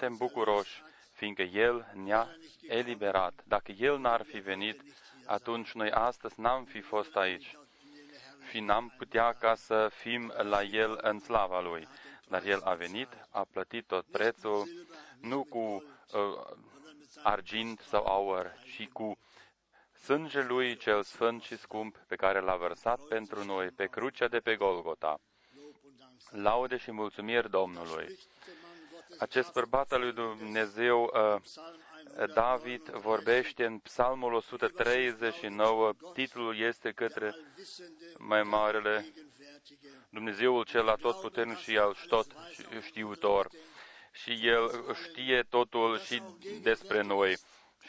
Suntem bucuroși, fiindcă El ne-a eliberat. Dacă El n-ar fi venit, atunci noi astăzi n-am fi fost aici. Și n-am putea ca să fim la El în slava Lui. Dar El a venit, a plătit tot prețul, nu cu uh, argint sau aur, ci cu sângele Lui cel sfânt și scump pe care l-a vărsat pentru noi pe crucea de pe Golgota. Laude și mulțumiri Domnului. Acest bărbat al lui Dumnezeu, uh, David, vorbește în Psalmul 139, titlul este către mai marele Dumnezeul cel atotputernic și al tot știutor. Și El știe totul și despre noi.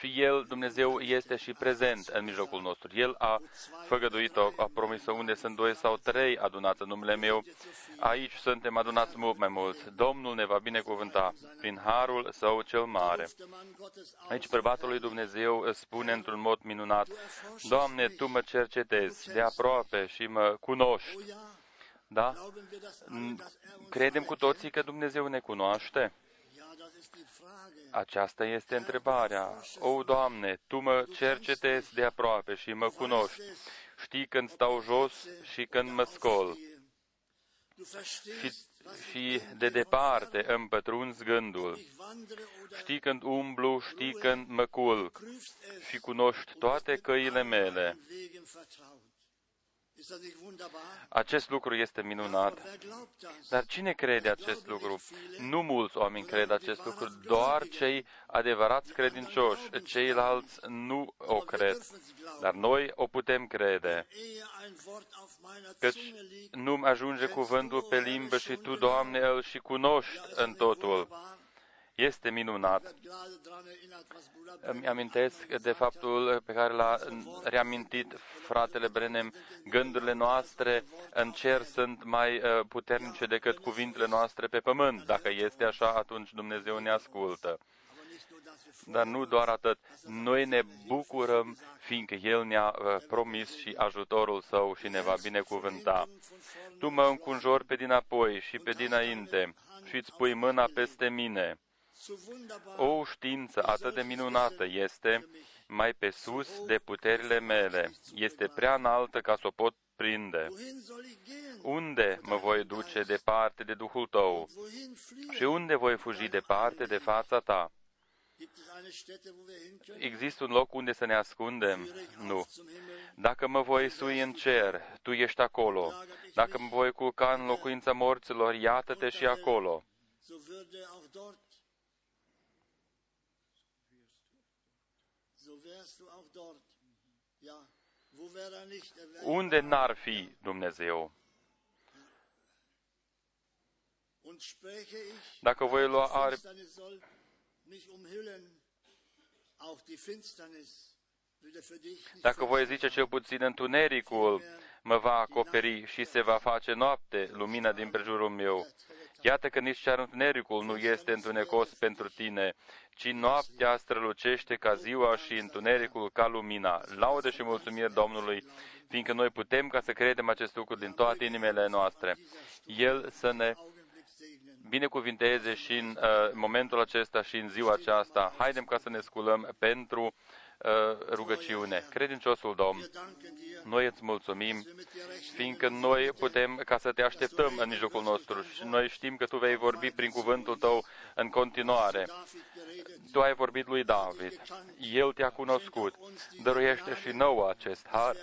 Și El, Dumnezeu, este și prezent în mijlocul nostru. El a făgăduit-o, a promis-o unde sunt doi sau trei adunați în numele meu. Aici suntem adunați mult mai mulți. Domnul ne va binecuvânta prin harul său cel mare. Aici bărbatul lui Dumnezeu spune într-un mod minunat, Doamne, Tu mă cercetezi de aproape și mă cunoști. Da? Glauben wir das alle, N- dass er uns Credem cu toții că Dumnezeu ne cunoaște? Aceasta este întrebarea. O, Doamne, Tu mă cercetezi de aproape și mă cunoști. Știi când stau jos și când mă scol. Du Și, verstehst, was ich și de departe îmi pătrunzi gândul. ich wandere oder Știi când umblu, știi când mă culc. prüfst es. Și cunoști toate căile mele. Acest lucru este minunat. Wer glaubt das? Dar cine crede acest lucru? Nu mulți oameni cred acest lucru, doar cei adevărați credincioși. Ceilalți nu o cred. Dar noi o putem crede. Ehe ein Wort auf meiner Căci Zunge liegt, nu-mi ajunge cuvântul pe limbă și Tu, Doamne, îl și cunoști în totul. Este minunat. Ich habe gerade daran erinnert, was Bruder Branham Îmi amintesc de faptul pe care l-a reamintit fratele Brenem, gândurile noastre în cer sunt mai uh, puternice decât cuvintele noastre pe pământ. Dacă este așa, atunci Dumnezeu ne ascultă. Aber nicht nur, dass wir Dar nu doar atât, noi ne bucurăm fiindcă El ne-a uh, promis și ajutorul Său și ne va binecuvânta. Tu mă înconjori pe dinapoi și pe dinainte și îți pui mâna peste mine. So wunderbar O știință atât de minunată este, mai pe sus de puterile mele. Este prea înaltă ca să o pot prinde. Wohin soll ich gehen? Unde mă voi duce departe de Duhul tău? Wohin fliehen? Și unde voi fugi departe de fața ta? Gibt es eine Stätte, wo wir hin können? Există un loc unde să ne ascundem? Nu. Zum Himmel. Dacă mă voi sui în cer, tu ești acolo. Dacă mă voi culca în locuința morților, iată-te și acolo. Unde n-ar fi Dumnezeu? Und spräche ich, Dacă voi lua die aripi Finsternis soll mich umhüllen, auch die Finsternis würde für dich nicht Dacă voi zice cel puțin întunericul mă va acoperi și se va face noapte lumina din prejurul meu. Iată că nici chiar întunericul nu este întunecos pentru tine, ci noaptea strălucește ca ziua și întunericul ca lumina. Laudă și mulțumiri Domnului, fiindcă noi putem ca să credem acest lucru din toate inimile noastre. El să ne Augenblick segnen. binecuvinteze și în uh, momentul acesta și în ziua aceasta. Haidem ca să ne sculăm pentru uh, rugăciune. Credinciosul Domn, Wir danken dir, noi îți mulțumim, dass wir mit dir rechnen. fiindcă noi putem ca să te așteptăm în mijlocul nostru și noi știm că tu vei vorbi prin cuvântul tău în continuare. David geredet, Tu ai vorbit lui David, el te-a cunoscut, dăruiește și nouă acest har,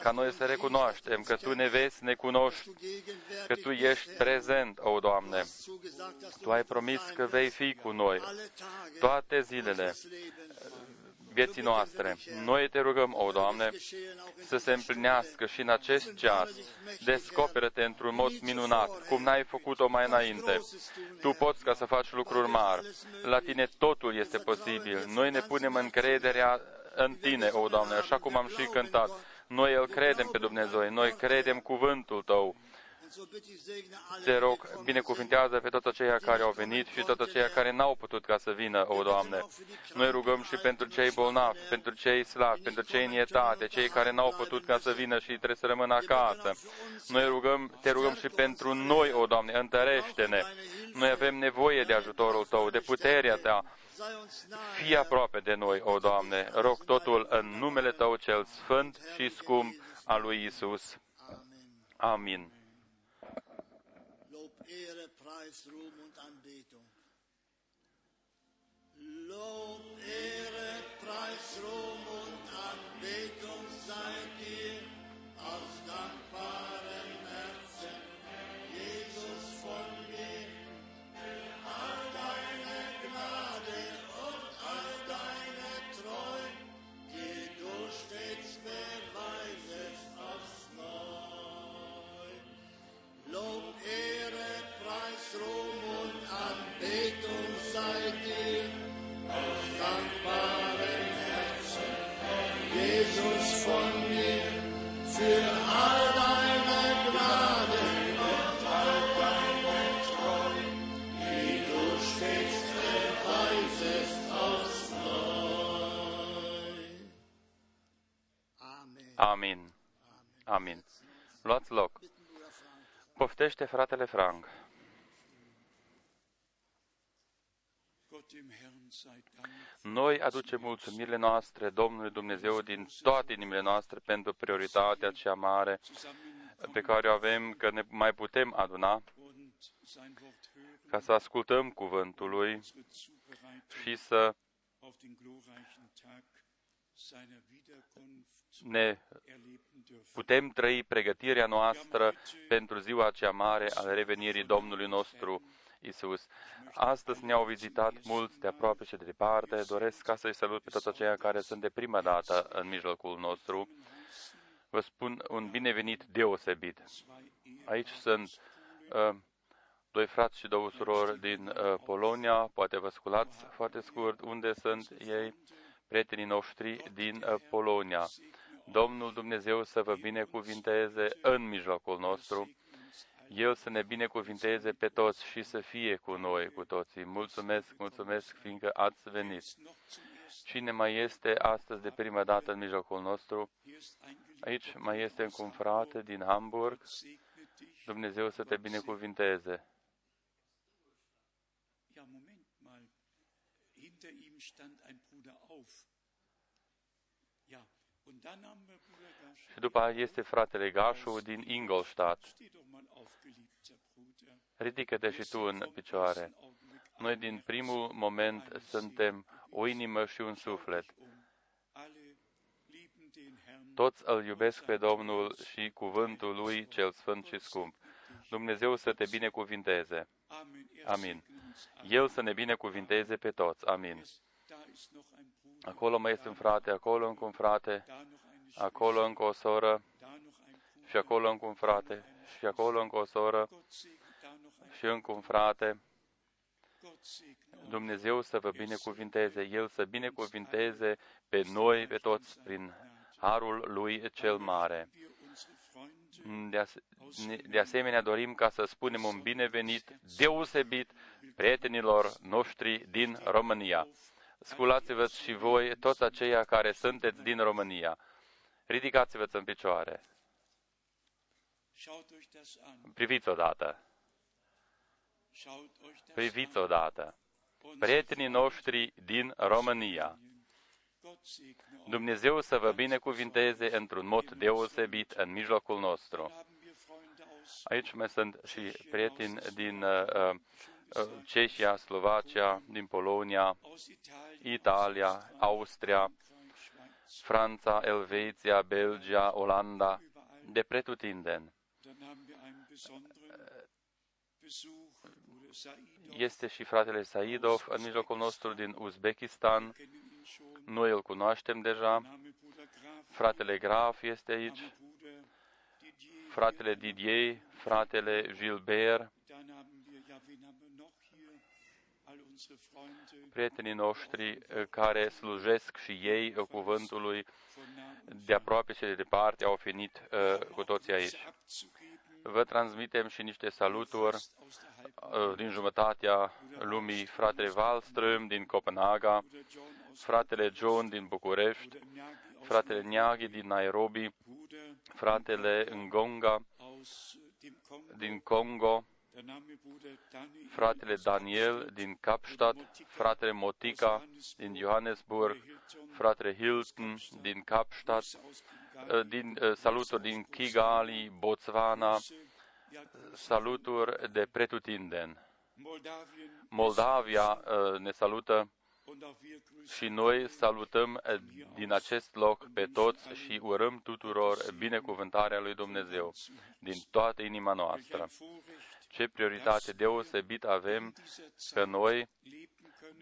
ca noi să recunoaștem că tu ne vezi, ne cunoști, du gegenwärtig că tu ești prezent, o Doamne. zugesagt, dass Tu ai promis că vei fi cu noi alle Tage toate zilele des Lebens vieții noastre. Noi te rugăm, o Doamne, geschehen auch in să se împlinească și în acest ceas. Descoperă-te într-un mod minunat, cum n-ai făcut-o mai înainte. Tu poți ca să faci lucruri mari. La tine totul este posibil. Noi ne punem încrederea în tine, o Doamne, așa cum am și cântat. Noi îl credem pe Dumnezeu, noi credem cuvântul Tău. Und so bitte ich segne alle, Te die rog, gekommen binecuvintează pe toți aceia care au venit și toți aceia care n-au putut ca să vină, o Doamne. Noi rugăm și pentru cei bolnavi, pentru cei slabi, pentru cei în etate, cei care n-au putut ca să vină și trebuie să rămână acasă. Noi rugăm, te rugăm și pentru noi, o Doamne, întărește-ne. Noi avem nevoie de ajutorul Tău, de puterea Ta. sind. Sei uns nahe, Fii aproape de noi, o Doamne. Rog totul în numele Tău cel sfânt și scump al lui Isus. Amen. Amin. Ehre, Preis, Ruhm und Anbetung. Lob, Ehre, Preis, Ruhm und Anbetung sei dir aus dankbarem Amen. Amin. Amin. Luați loc. Poftește fratele Frank. Noi aducem mulțumirile noastre Domnului Dumnezeu din toate inimile noastre pentru prioritatea cea mare pe care o avem, că ne mai putem aduna ca să ascultăm cuvântul Lui și să ne putem trăi pregătirea noastră pentru ziua cea mare al revenirii Domnului nostru Isus. Astăzi ne-au vizitat mulți de aproape și de departe. Doresc ca să-i salut pe toți aceia care sunt de prima dată în mijlocul nostru. Vă spun un binevenit deosebit. Aici sunt uh, doi frați și două surori din uh, Polonia. Poate vă sculați foarte scurt unde sunt ei, prietenii noștri din uh, Polonia. Domnul Dumnezeu să vă binecuvinteze în mijlocul nostru el să ne binecuvinteze pe toți și să fie cu noi, cu toții. Mulțumesc, mulțumesc, fiindcă ați venit. Cine mai este astăzi de prima dată în mijlocul nostru? Aici mai este un frate din Hamburg. Dumnezeu să te binecuvinteze. Și după aceea este fratele Gașu din Ingolstadt. Ridică-te și tu în picioare. Noi din primul moment suntem o inimă și un suflet. Toți îl iubesc pe Domnul și cuvântul Lui cel sfânt și scump. Dumnezeu să te binecuvinteze. Amin. El să ne binecuvinteze pe toți. Amin. Acolo mai este un frate, acolo încă un frate, acolo încă o soră, și acolo încă un frate, și acolo încă o soră, și încă un frate. Dumnezeu să vă binecuvinteze, El să binecuvinteze pe noi, pe toți, prin harul Lui cel mare. De, as- de asemenea, dorim ca să spunem un binevenit deosebit prietenilor noștri din România. Sculați-vă și voi, toți aceia care sunteți din România. Ridicați-vă în picioare. Priviți odată. Priviți odată. Prietenii noștri din România. Dumnezeu să vă binecuvinteze într-un mod deosebit în mijlocul nostru. Aici mai sunt și prieteni din uh, uh, Cehia, Slovacia, din Polonia, Italia, Austria, Franța, Elveția, Belgia, Olanda, de pretutindeni. Este și fratele Saidov în mijlocul nostru din Uzbekistan. Noi îl cunoaștem deja. Fratele Graf este aici. Fratele Didier, fratele Gilbert, prietenii noștri eh, care slujesc și ei eh, cuvântului de aproape și de departe au venit uh, cu toții aici. Vă transmitem și niște saluturi uh, din jumătatea lumii, fratele Wallström din Copenhaga, fratele John din București, fratele Nyagi din Nairobi, fratele Ngonga din Congo, fratele Daniel din Kapstadt, fratele Motica din Johannesburg, fratele Hilton din Kapstadt, uh, din, uh, saluturi din Kigali, Botswana, saluturi de pretutindeni. Moldavia uh, ne salută și noi salutăm din acest loc pe toți și urăm tuturor binecuvântarea lui Dumnezeu din toată inima noastră ce prioritate deosebită avem că noi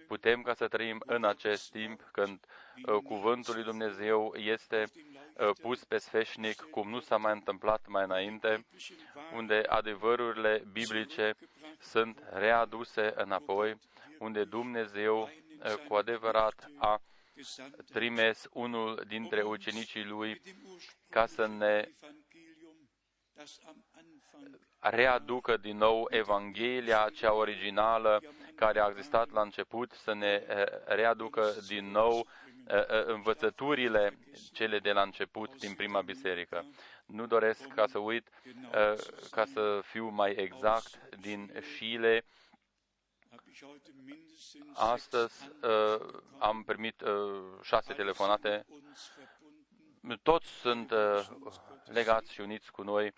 putem ca să trăim în acest timp când uh, cuvântul lui Dumnezeu este uh, pus pe sfeșnic cum nu s-a mai întâmplat mai înainte, unde adevărurile biblice sunt readuse înapoi, unde Dumnezeu uh, cu adevărat a trimis unul dintre ucenicii lui ca să ne readucă din nou Evanghelia cea originală care a existat la început, să ne eh, readucă din nou eh, eh, învățăturile cele de la început din prima biserică. Nu doresc ca să uit, uh, ca să fiu mai exact, din Chile. Astăzi uh, am primit uh, șase telefonate. Toți sunt uh, legați și uniți cu noi.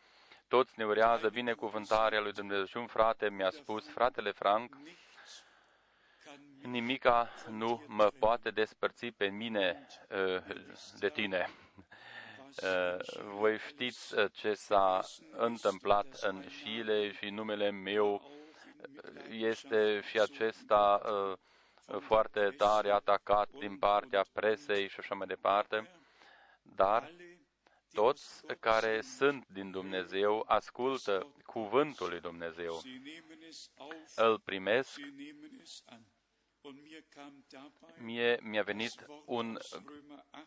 Toți ne urează binecuvântarea lui Dumnezeu. Și un frate mi-a spus, fratele Frank, nimica nu mă poate despărți pe mine uh, de tine. Uh, voi știți uh, ce s-a întâmplat în Chile și numele meu este și acesta foarte tare atacat din partea presei și așa mai departe, dar toți care sunt din Dumnezeu ascultă cuvântul lui Dumnezeu, îl primesc Mie mi-a venit un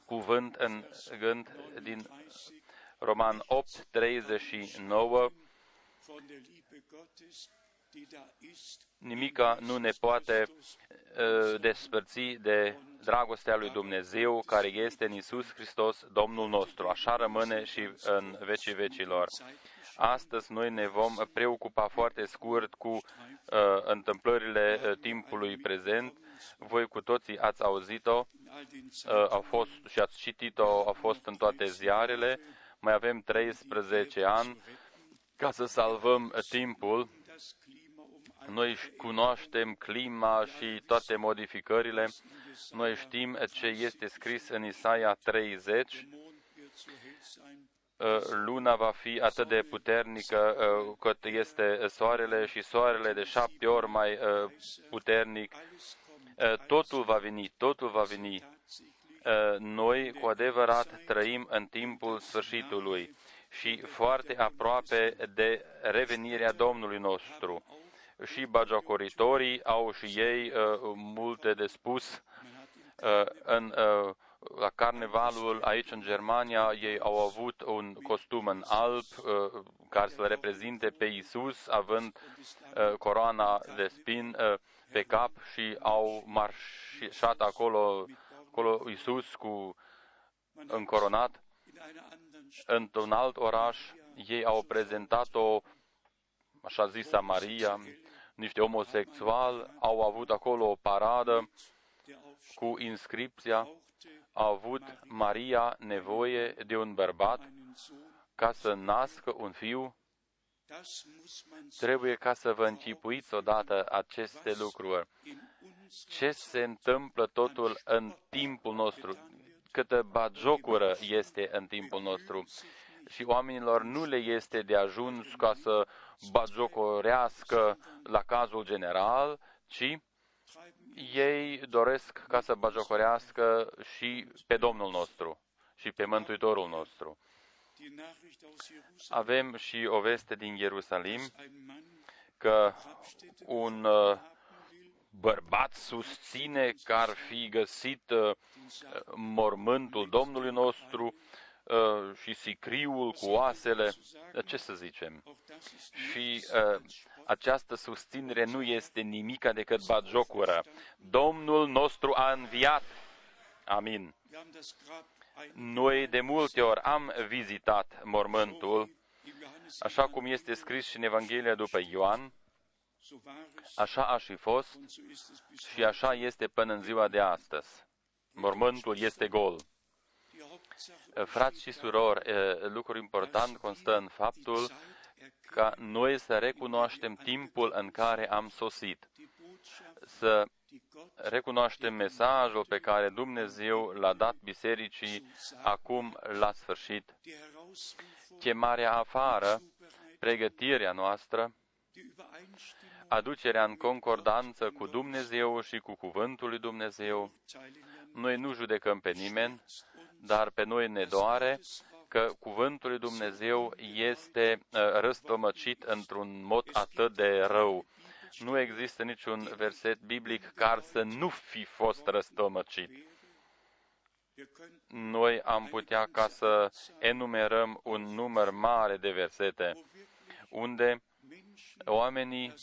cuvânt în gând din Roman 8, 39. Nimica nu ne poate uh, despărți de dragostea lui Dumnezeu care este în Isus Hristos, Domnul nostru. Așa rămâne și în vecii vecilor. Astăzi noi ne vom preocupa foarte scurt cu uh, întâmplările uh, timpului prezent. Voi cu toții ați auzit-o, uh, au fost și ați citit-o, a fost în toate ziarele. Mai avem 13 ani ca să salvăm timpul. Noi cunoaștem clima și toate modificările. Noi știm ce este scris în Isaia 30 Uh, luna va fi atât de puternică uh, cât este soarele și soarele de șapte ori mai uh, puternic. Totul va veni, totul va veni. Noi cu adevărat trăim în timpul sfârșitului și foarte aproape de revenirea Domnului nostru. Și bagiocoritorii au și ei multe de spus în la carnevalul aici în Germania, ei au avut un costum în alb uh, care să-l reprezinte pe Isus, având uh, coroana de spin uh, pe cap și au marșat acolo, acolo Isus cu încoronat. Într-un alt oraș, ei au prezentat-o, așa zisa Maria, niște homosexuali, au avut acolo o paradă cu inscripția a avut Maria nevoie de un bărbat ca să nască un fiu? Trebuie ca să vă închipuiți odată aceste lucruri. Ce se întâmplă totul în timpul nostru? Câtă bagiocură este în timpul nostru? Și oamenilor nu le este de ajuns ca să bagiocorească la cazul general, ci ei doresc ca să bajocorească și pe Domnul nostru și pe Mântuitorul nostru. Avem și o veste din Ierusalim că un uh, bărbat susține că ar fi găsit uh, mormântul Domnului nostru uh, și sicriul cu oasele, ce să zicem? Și această susținere nu este nimica decât batjocură. Domnul nostru a înviat. Amin. Noi de multe ori am vizitat mormântul, așa cum este scris și în Evanghelia după Ioan, așa a și fost și așa este până în ziua de astăzi. Mormântul este gol. Frați și surori, lucru important constă în faptul ca noi să recunoaștem timpul în care am sosit, să recunoaștem mesajul pe care Dumnezeu l-a dat bisericii acum la sfârșit, chemarea afară, pregătirea noastră, aducerea în concordanță cu Dumnezeu și cu Cuvântul lui Dumnezeu. Noi nu judecăm pe nimeni, dar pe noi ne doare că cuvântul lui Dumnezeu este uh, răstămăcit într-un mod atât de rău. Nu există niciun verset biblic care să nu fi fost răstămăcit. Noi am putea ca să enumerăm un număr mare de versete unde oamenii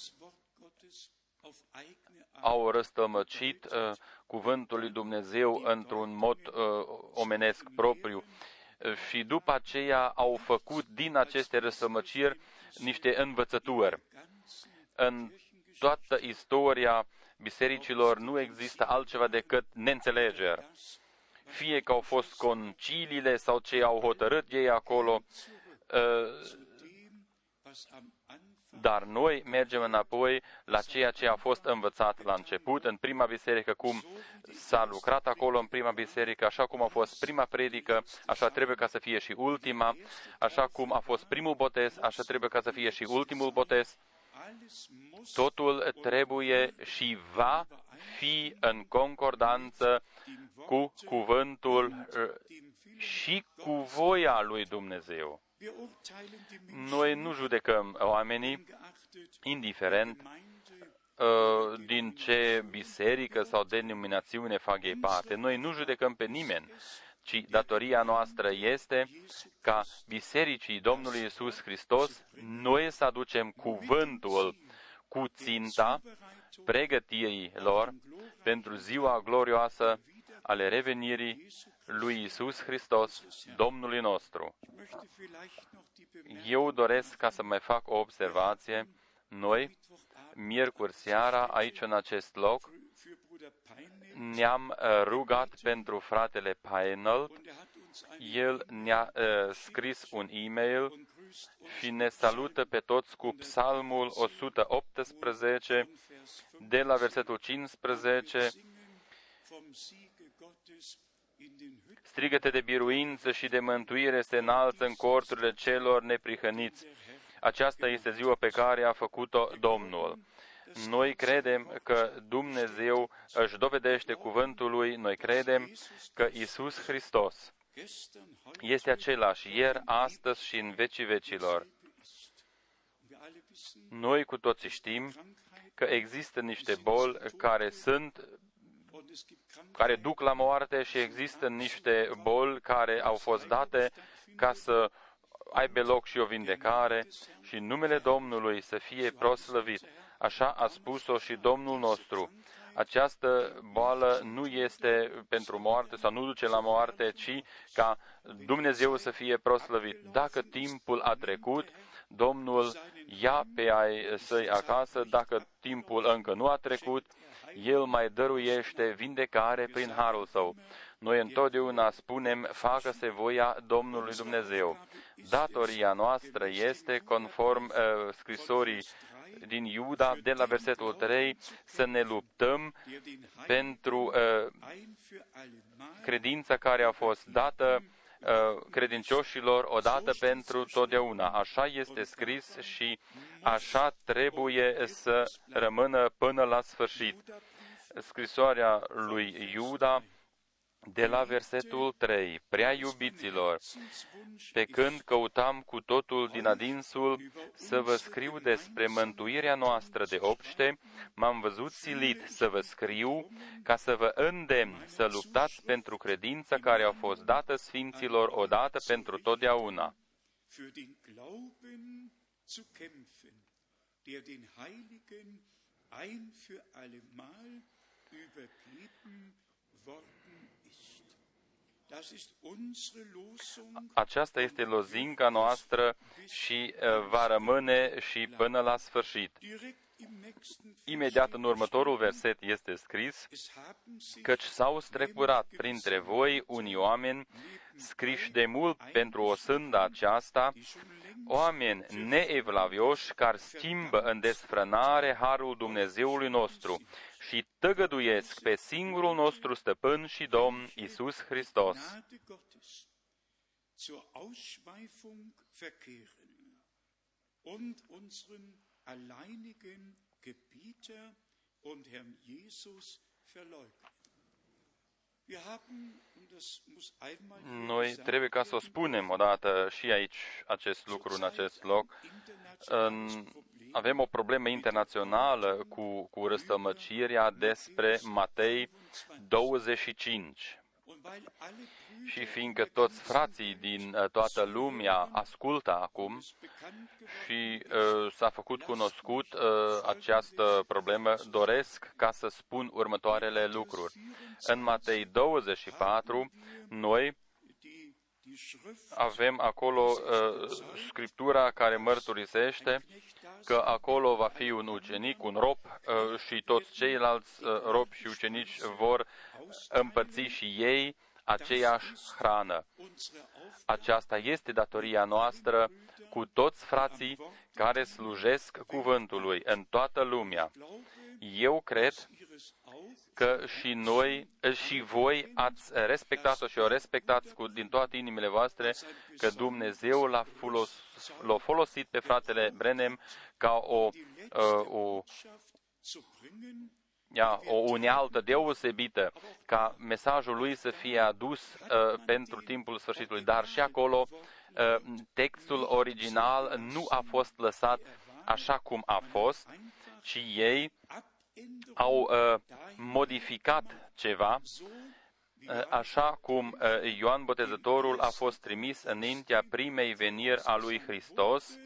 au răstămăcit uh, cuvântul lui Dumnezeu într-un mod uh, omenesc propriu și după aceea au făcut din aceste răsămăciri niște învățături. În toată istoria bisericilor nu există altceva decât neînțelegeri. Fie că au fost conciliile sau ce au hotărât ei acolo, dar noi mergem înapoi la ceea ce a fost învățat la început, în prima biserică, cum s-a lucrat acolo în prima biserică, așa cum a fost prima predică, așa trebuie ca să fie și ultima, așa cum a fost primul botez, așa trebuie ca să fie și ultimul botez. Totul trebuie și va fi în concordanță cu cuvântul și cu voia lui Dumnezeu. Noi nu judecăm oamenii, indiferent uh, din ce biserică sau denominațiune fac ei parte. Noi nu judecăm pe nimeni, ci datoria noastră este ca bisericii Domnului Isus Hristos noi să aducem cuvântul cu ținta pregătirii lor pentru ziua glorioasă ale revenirii lui Isus Hristos, Domnului nostru. Eu doresc ca să mai fac o observație. Noi, miercuri seara, aici în acest loc, ne-am uh, rugat pentru fratele Painel. El ne-a uh, scris un e-mail și ne salută pe toți cu Psalmul 118 de la versetul 15 Strigăte de biruință și de mântuire se înalță în corturile celor neprihăniți. Aceasta este ziua pe care a făcut-o Domnul. Noi credem că Dumnezeu își dovedește cuvântul lui, noi credem că Isus Hristos este același ieri, astăzi și în vecii vecilor. Noi cu toții știm că există niște boli care sunt care duc la moarte și există niște boli care au fost date ca să aibă loc și o vindecare și numele Domnului să fie proslăvit. Așa a spus-o și Domnul nostru. Această boală nu este pentru moarte sau nu duce la moarte, ci ca Dumnezeu să fie proslăvit. Dacă timpul a trecut, Domnul ia pe ai săi acasă, dacă timpul încă nu a trecut, El mai dăruiește vindecare prin harul său. Noi întotdeauna spunem, facă-se voia Domnului Dumnezeu. Datoria noastră este, conform uh, scrisorii din Iuda, de la versetul 3, să ne luptăm pentru uh, credința care a fost dată uh, credincioșilor odată pentru totdeauna. Așa este scris și așa trebuie să rămână până la sfârșit. Scrisoarea lui Iuda de la versetul 3, prea iubiților, pe când căutam cu totul din adinsul să vă scriu despre mântuirea noastră de obște, m-am văzut silit să vă scriu ca să vă îndemn să luptați pentru credința care a fost dată Sfinților odată pentru totdeauna. der den Heiligen ein für allemal übergeben worden aceasta este lozinca noastră și uh, va rămâne și până la sfârșit. Imediat în următorul verset este scris, căci s-au strecurat printre voi unii oameni scriși de mult pentru o sândă aceasta, oameni neevlavioși care schimbă în desfrânare harul Dumnezeului nostru și tăgăduiesc pe singurul nostru stăpân și Domn Isus Hristos. und unseren alleinigen Gebieter und Herrn Jesus verleugnen. Noi trebuie ca să o spunem odată și aici acest lucru în acest loc. În, avem o problemă internațională cu, cu răstămăcirea despre Matei 25. Și fiindcă toți frații din uh, toată lumea ascultă acum și uh, s-a făcut cunoscut uh, această problemă, doresc ca să spun următoarele lucruri. În Matei 24, noi avem acolo uh, scriptura care mărturisește că acolo va fi un ucenic, un rob uh, și toți ceilalți uh, robi și ucenici vor împărți și ei aceeași hrană. Aceasta este datoria noastră cu toți frații care slujesc cuvântului în toată lumea. Eu cred că și noi și voi ați respectat-o și o respectați cu, din toate inimile voastre, că Dumnezeu l-a, folos, l-a folosit pe fratele Brenem ca o, uh, o, ia, o unealtă deosebită, ca mesajul lui să fie adus uh, pentru timpul sfârșitului. Dar și acolo uh, textul original nu a fost lăsat așa cum a fost, ci ei au uh, modificat ceva, uh, așa cum uh, Ioan Botezătorul a fost trimis înaintea primei veniri a lui Hristos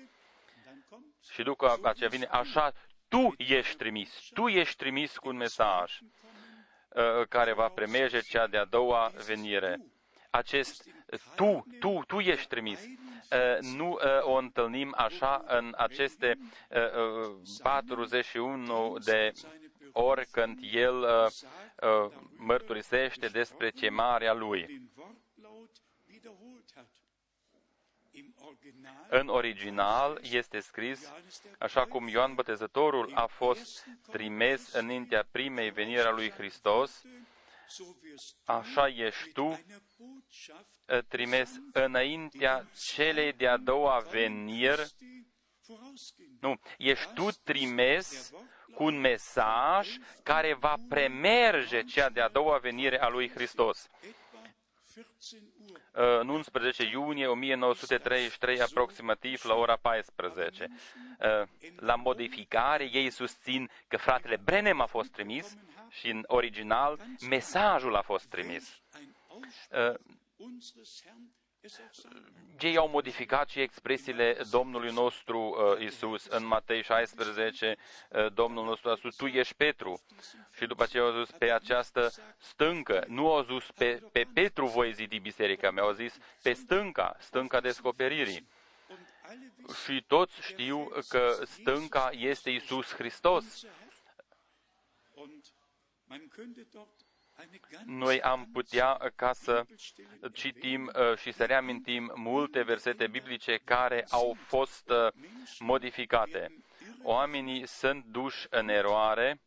și după aceea vine așa, tu ești trimis, tu ești trimis cu un mesaj uh, care va premerge cea de-a doua venire. Acest tu, tu, tu ești trimis. Uh, nu uh, o întâlnim așa în aceste 41 de ori când el uh, uh, mărturisește despre chemarea lui. În original este scris, așa cum Ioan Botezătorul a fost trimis înaintea primei veniri a lui Hristos, așa ești tu uh, trimis înaintea celei de-a doua veniri. Nu, ești tu trimis cu un mesaj care va premerge cea de-a doua venire a lui Hristos. În 11 iunie 1933, aproximativ la ora 14. La modificare, ei susțin că fratele Brenem a fost trimis și în original mesajul a fost trimis ei au modificat și expresiile Domnului nostru uh, Isus în Matei 16, uh, Domnul nostru a spus, tu ești Petru. Și după aceea au zis, pe această stâncă, nu au zis, pe, pe Petru voi zidi biserica mea, au zis, pe stânca, stânca descoperirii. Și toți știu că stânca este Isus Hristos noi am putea uh, ca să citim uh, și să reamintim multe versete biblice care au fost uh, modificate. Oamenii sunt duși în eroare.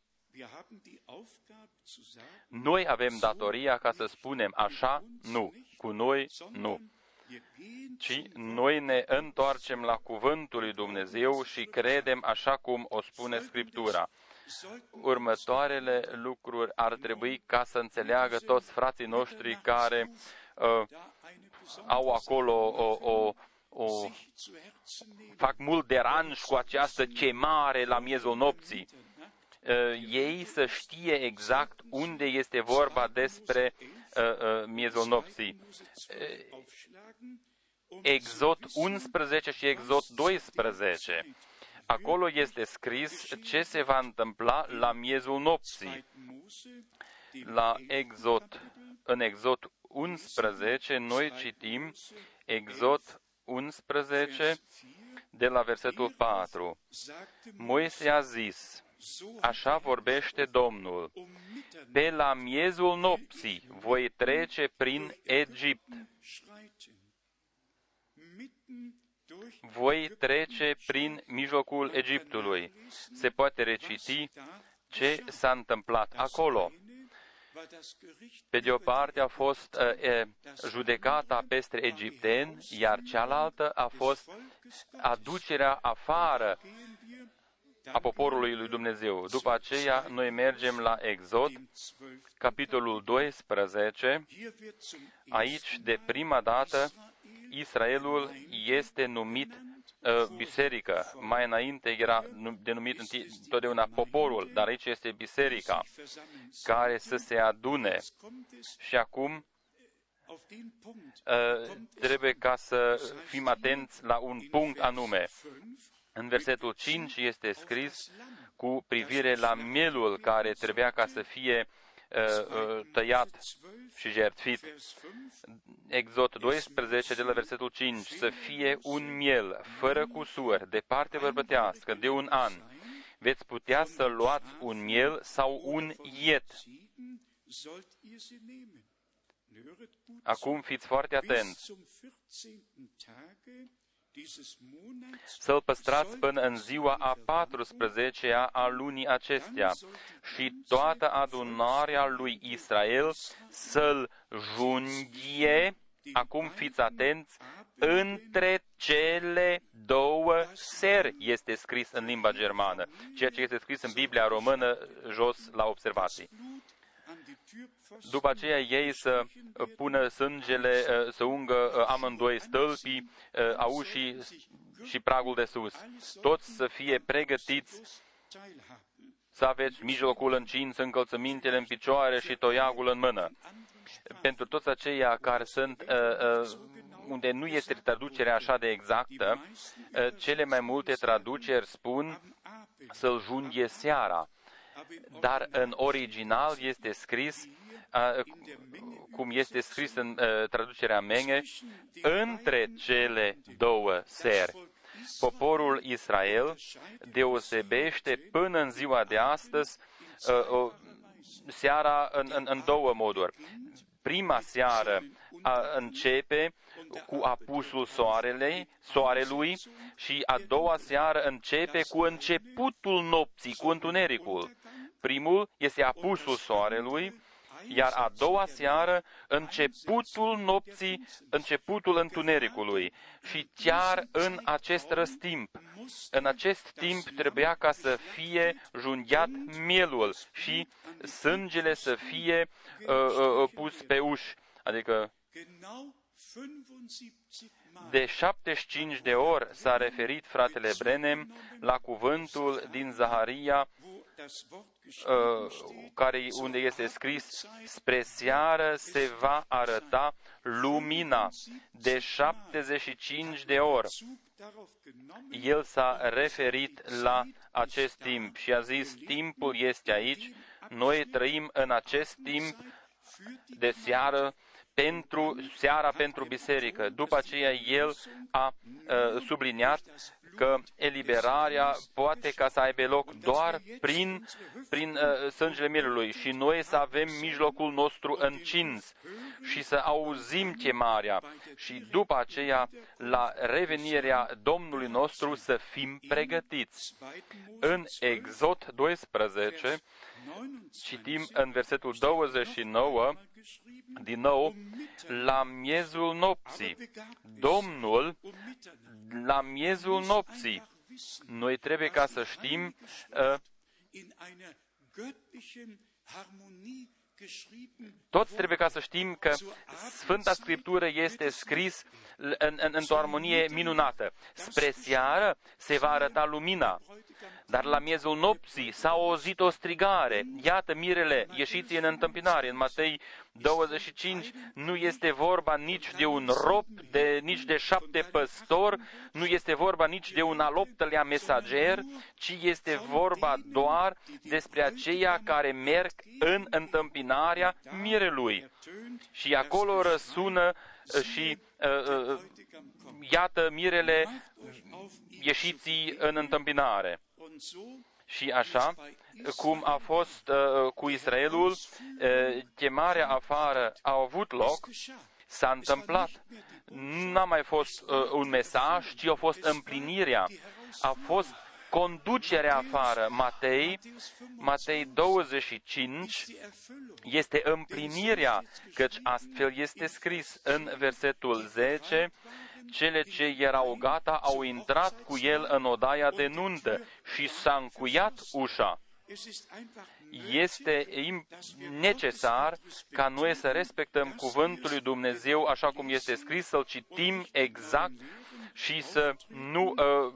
Noi avem datoria ca să spunem așa, nu, cu noi, nu ci noi ne întoarcem la cuvântul lui Dumnezeu și credem așa cum o spune Scriptura următoarele lucruri ar trebui ca să înțeleagă toți frații noștri care uh, au acolo o, o, o, fac mult deranj cu această chemare la miezul nopții. Uh, ei să știe exact unde este vorba despre uh, uh, miezul nopții. Uh, Exod 11 și Exod 12 Acolo este scris ce se va întâmpla la miezul nopții. La Exod, în Exod 11, noi citim Exod 11 de la versetul 4. Moise a zis, așa vorbește Domnul, pe la miezul nopții voi trece prin Egipt voi trece prin mijlocul Egiptului. Se poate reciti ce s-a întâmplat acolo. Pe de o parte a fost uh, uh, judecata peste egipteni, iar cealaltă a fost aducerea afară a poporului lui Dumnezeu. După aceea, noi mergem la Exod, capitolul 12. Aici, de prima dată, Israelul este numit uh, biserică. Mai înainte era denumit întotdeauna poporul, dar aici este biserica care să se adune. Și acum uh, trebuie ca să fim atenți la un punct anume. În versetul 5 este scris cu privire la mielul care trebuia ca să fie uh, tăiat și jertfit. Exod 12, de la versetul 5, să fie un miel fără cusur, de parte bărbătească, de un an. Veți putea să luați un miel sau un iet. Acum fiți foarte atenți. Să-l păstrați până în ziua a 14-a a lunii acestea și toată adunarea lui Israel să-l junghie, acum fiți atenți, între cele două seri este scris în limba germană, ceea ce este scris în Biblia română jos la observații. După aceea ei să pună sângele, să ungă amândoi stâlpii a ușii și pragul de sus. Toți să fie pregătiți să aveți mijlocul încins, încălțămintele în picioare și toiagul în mână. Pentru toți aceia care sunt unde nu este traducerea așa de exactă, cele mai multe traduceri spun să-l junghe seara dar în original este scris, cum este scris în traducerea Menge, între cele două seri. Poporul Israel deosebește până în ziua de astăzi seara în, în, în două moduri. Prima seară a, începe cu apusul soarelei, soarelui și a doua seară începe cu începutul nopții, cu întunericul. Primul este apusul soarelui, iar a doua seară începutul nopții, începutul întunericului. Și chiar în acest răstimp, în acest timp trebuia ca să fie junghiat mielul și sângele să fie uh, uh, pus pe uși, adică de 75 de ori s-a referit fratele Brenem la cuvântul din Zaharia, uh, care, unde este scris, spre seară se va arăta lumina de 75 de ori. El s-a referit la acest timp și a zis, timpul este aici, noi trăim în acest timp de seară pentru seara pentru biserică. După aceea el a uh, subliniat că eliberarea poate ca să aibă loc doar prin, prin uh, sângele mielului și noi să avem mijlocul nostru încins și să auzim chemarea și după aceea la revenirea Domnului nostru să fim pregătiți. În Exod 12 citim în versetul 29 din nou, la miezul nopții. Domnul, la miezul nopții. Noi trebuie ca să știm uh, toți trebuie ca să știm că Sfânta Scriptură este scris în, în, într-o armonie minunată. Spre seară se va arăta lumina, dar la miezul nopții s-a auzit o strigare. Iată mirele, ieșiți în întâmpinare. În Matei 25 nu este vorba nici de un rob, de, nici de șapte păstori, nu este vorba nici de un al optălea mesager, ci este vorba doar despre aceia care merg în întâmpinarea mirelui. Și acolo răsună și uh, uh, iată mirele ieșiții în întâmpinare. Și așa, cum a fost uh, cu Israelul, uh, chemarea afară a avut loc, s-a întâmplat. N-a mai fost uh, un mesaj, ci a fost împlinirea. A fost conducerea afară. Matei, Matei 25 este împlinirea, căci astfel este scris în versetul 10, cele ce erau gata au intrat cu el în odaia de nuntă și s-a încuiat ușa. Este necesar ca noi să respectăm cuvântul lui Dumnezeu așa cum este scris, să-l citim exact și să nu uh,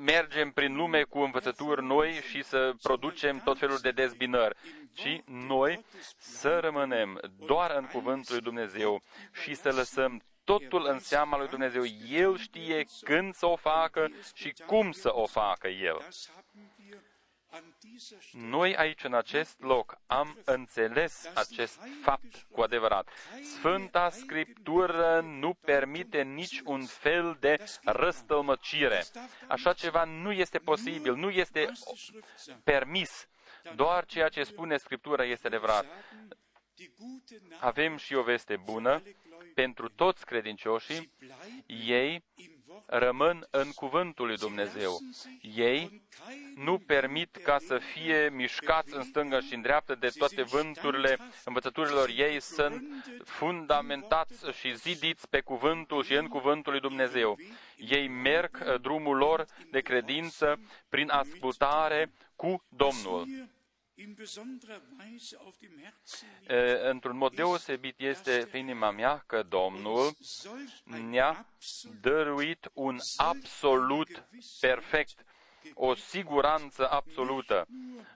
mergem prin lume cu învățături noi și să producem tot felul de dezbinări, ci noi să rămânem doar în cuvântul lui Dumnezeu și să lăsăm totul în seama lui Dumnezeu. El știe când să o facă și cum să o facă El. Noi aici, în acest loc, am înțeles acest fapt cu adevărat. Sfânta Scriptură nu permite nici un fel de răstălmăcire. Așa ceva nu este posibil, nu este permis. Doar ceea ce spune Scriptura este adevărat. Avem și o veste bună pentru toți credincioșii. Ei rămân în cuvântul lui Dumnezeu. Ei nu permit ca să fie mișcați în stânga și în dreapta de toate vânturile învățăturilor ei, sunt fundamentați și zidiți pe cuvântul și în cuvântul lui Dumnezeu. Ei merg uh, drumul lor de credință prin ascultare cu Domnul. Într-un mod deosebit este pe inima mea că Domnul ne-a dăruit un absolut perfect, o siguranță absolută,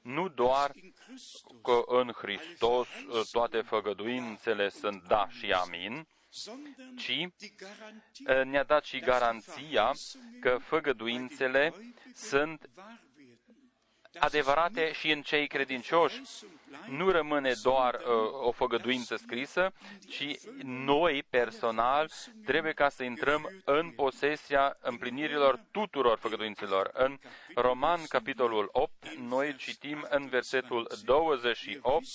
nu doar că în Hristos toate făgăduințele sunt da și amin, ci ne-a dat și garanția că făgăduințele sunt adevărate și în cei credincioși. Nu rămâne doar uh, o făgăduință scrisă, ci noi, personal, trebuie ca să intrăm în posesia împlinirilor tuturor făgăduințelor. În Roman, capitolul 8, noi citim în versetul 28,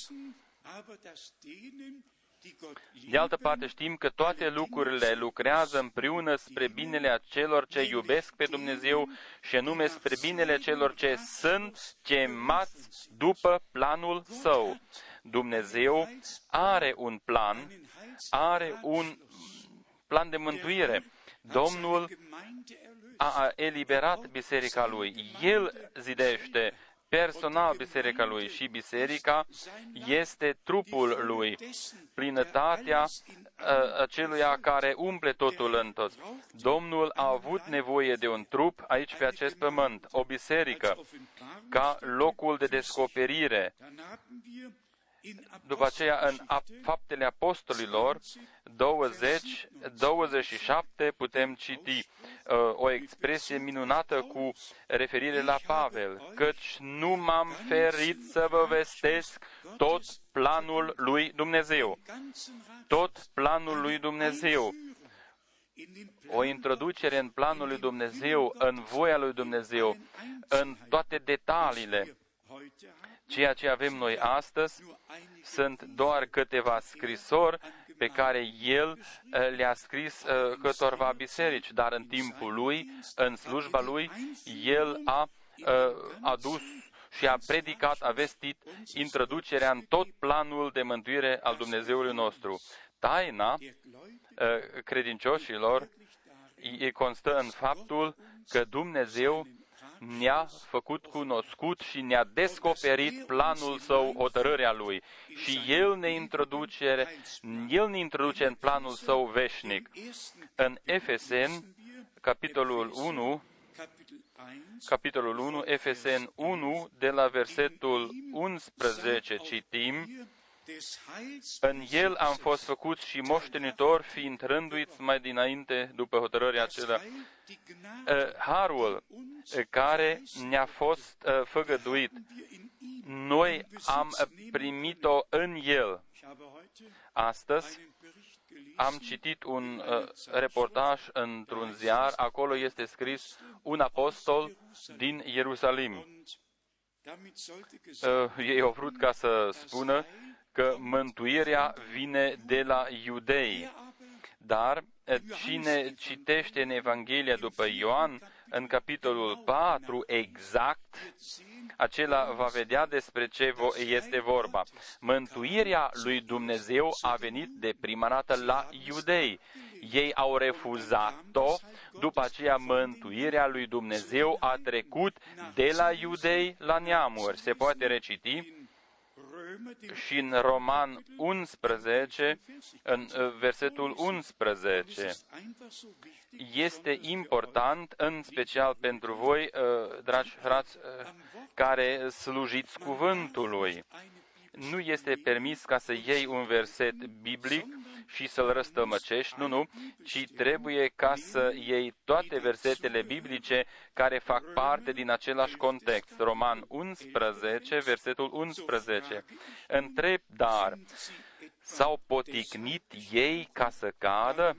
de altă parte, știm că toate lucrurile lucrează împreună spre binele acelor ce iubesc pe Dumnezeu și anume spre binele celor ce sunt chemați după planul său. Dumnezeu are un plan, are un plan de mântuire. Domnul a eliberat biserica lui. El zidește personal biserica lui și biserica este trupul lui, plinătatea ă, aceluia care umple totul în tot. Domnul a avut nevoie de un trup aici pe acest pământ, o biserică, ca locul de descoperire după aceea, în Faptele Apostolilor 20, 27, putem citi uh, o expresie minunată cu referire la Pavel, căci nu m-am ferit să vă vestesc tot planul lui Dumnezeu. Tot planul lui Dumnezeu. O introducere în planul lui Dumnezeu, în voia lui Dumnezeu, în toate detaliile Ceea ce avem noi astăzi sunt doar câteva scrisori pe care el eh, le-a scris eh, câtorva biserici, dar în timpul lui, în slujba lui, el a eh, adus și a predicat, a vestit introducerea în tot planul de mântuire al Dumnezeului nostru. Taina credincioșilor e constă în faptul că Dumnezeu ne-a făcut cunoscut și ne-a descoperit planul său, hotărârea lui. Și El ne introduce, El ne introduce în planul său veșnic. În Efesen, capitolul 1, capitolul 1, Efesen 1, de la versetul 11 citim, în el am fost făcuți și moștenitori, fiind rânduiți mai dinainte, după hotărârea acelea, uh, harul uh, care ne-a fost uh, făgăduit. Noi am primit-o în el. Astăzi am citit un uh, reportaj într-un ziar, acolo este scris un apostol din Ierusalim. Uh, ei au vrut ca să spună că mântuirea vine de la iudei. Dar eh, cine citește în Evanghelia după Ioan, în capitolul 4 exact, acela va vedea despre ce este vorba. Mântuirea lui Dumnezeu a venit de prima dată la iudei. Ei au refuzat-o, după aceea mântuirea lui Dumnezeu a trecut de la iudei la neamuri. Se poate reciti și în Roman 11, în uh, versetul 11. Este important, în special pentru voi, uh, dragi frați, uh, care slujiți cuvântului. Nu este permis ca să iei un verset biblic și să-l răstălmăcești, nu, nu, ci trebuie ca să iei toate versetele biblice care fac parte din același context. Roman 11, versetul 11. Întreb, dar, s-au poticnit ei ca să cadă?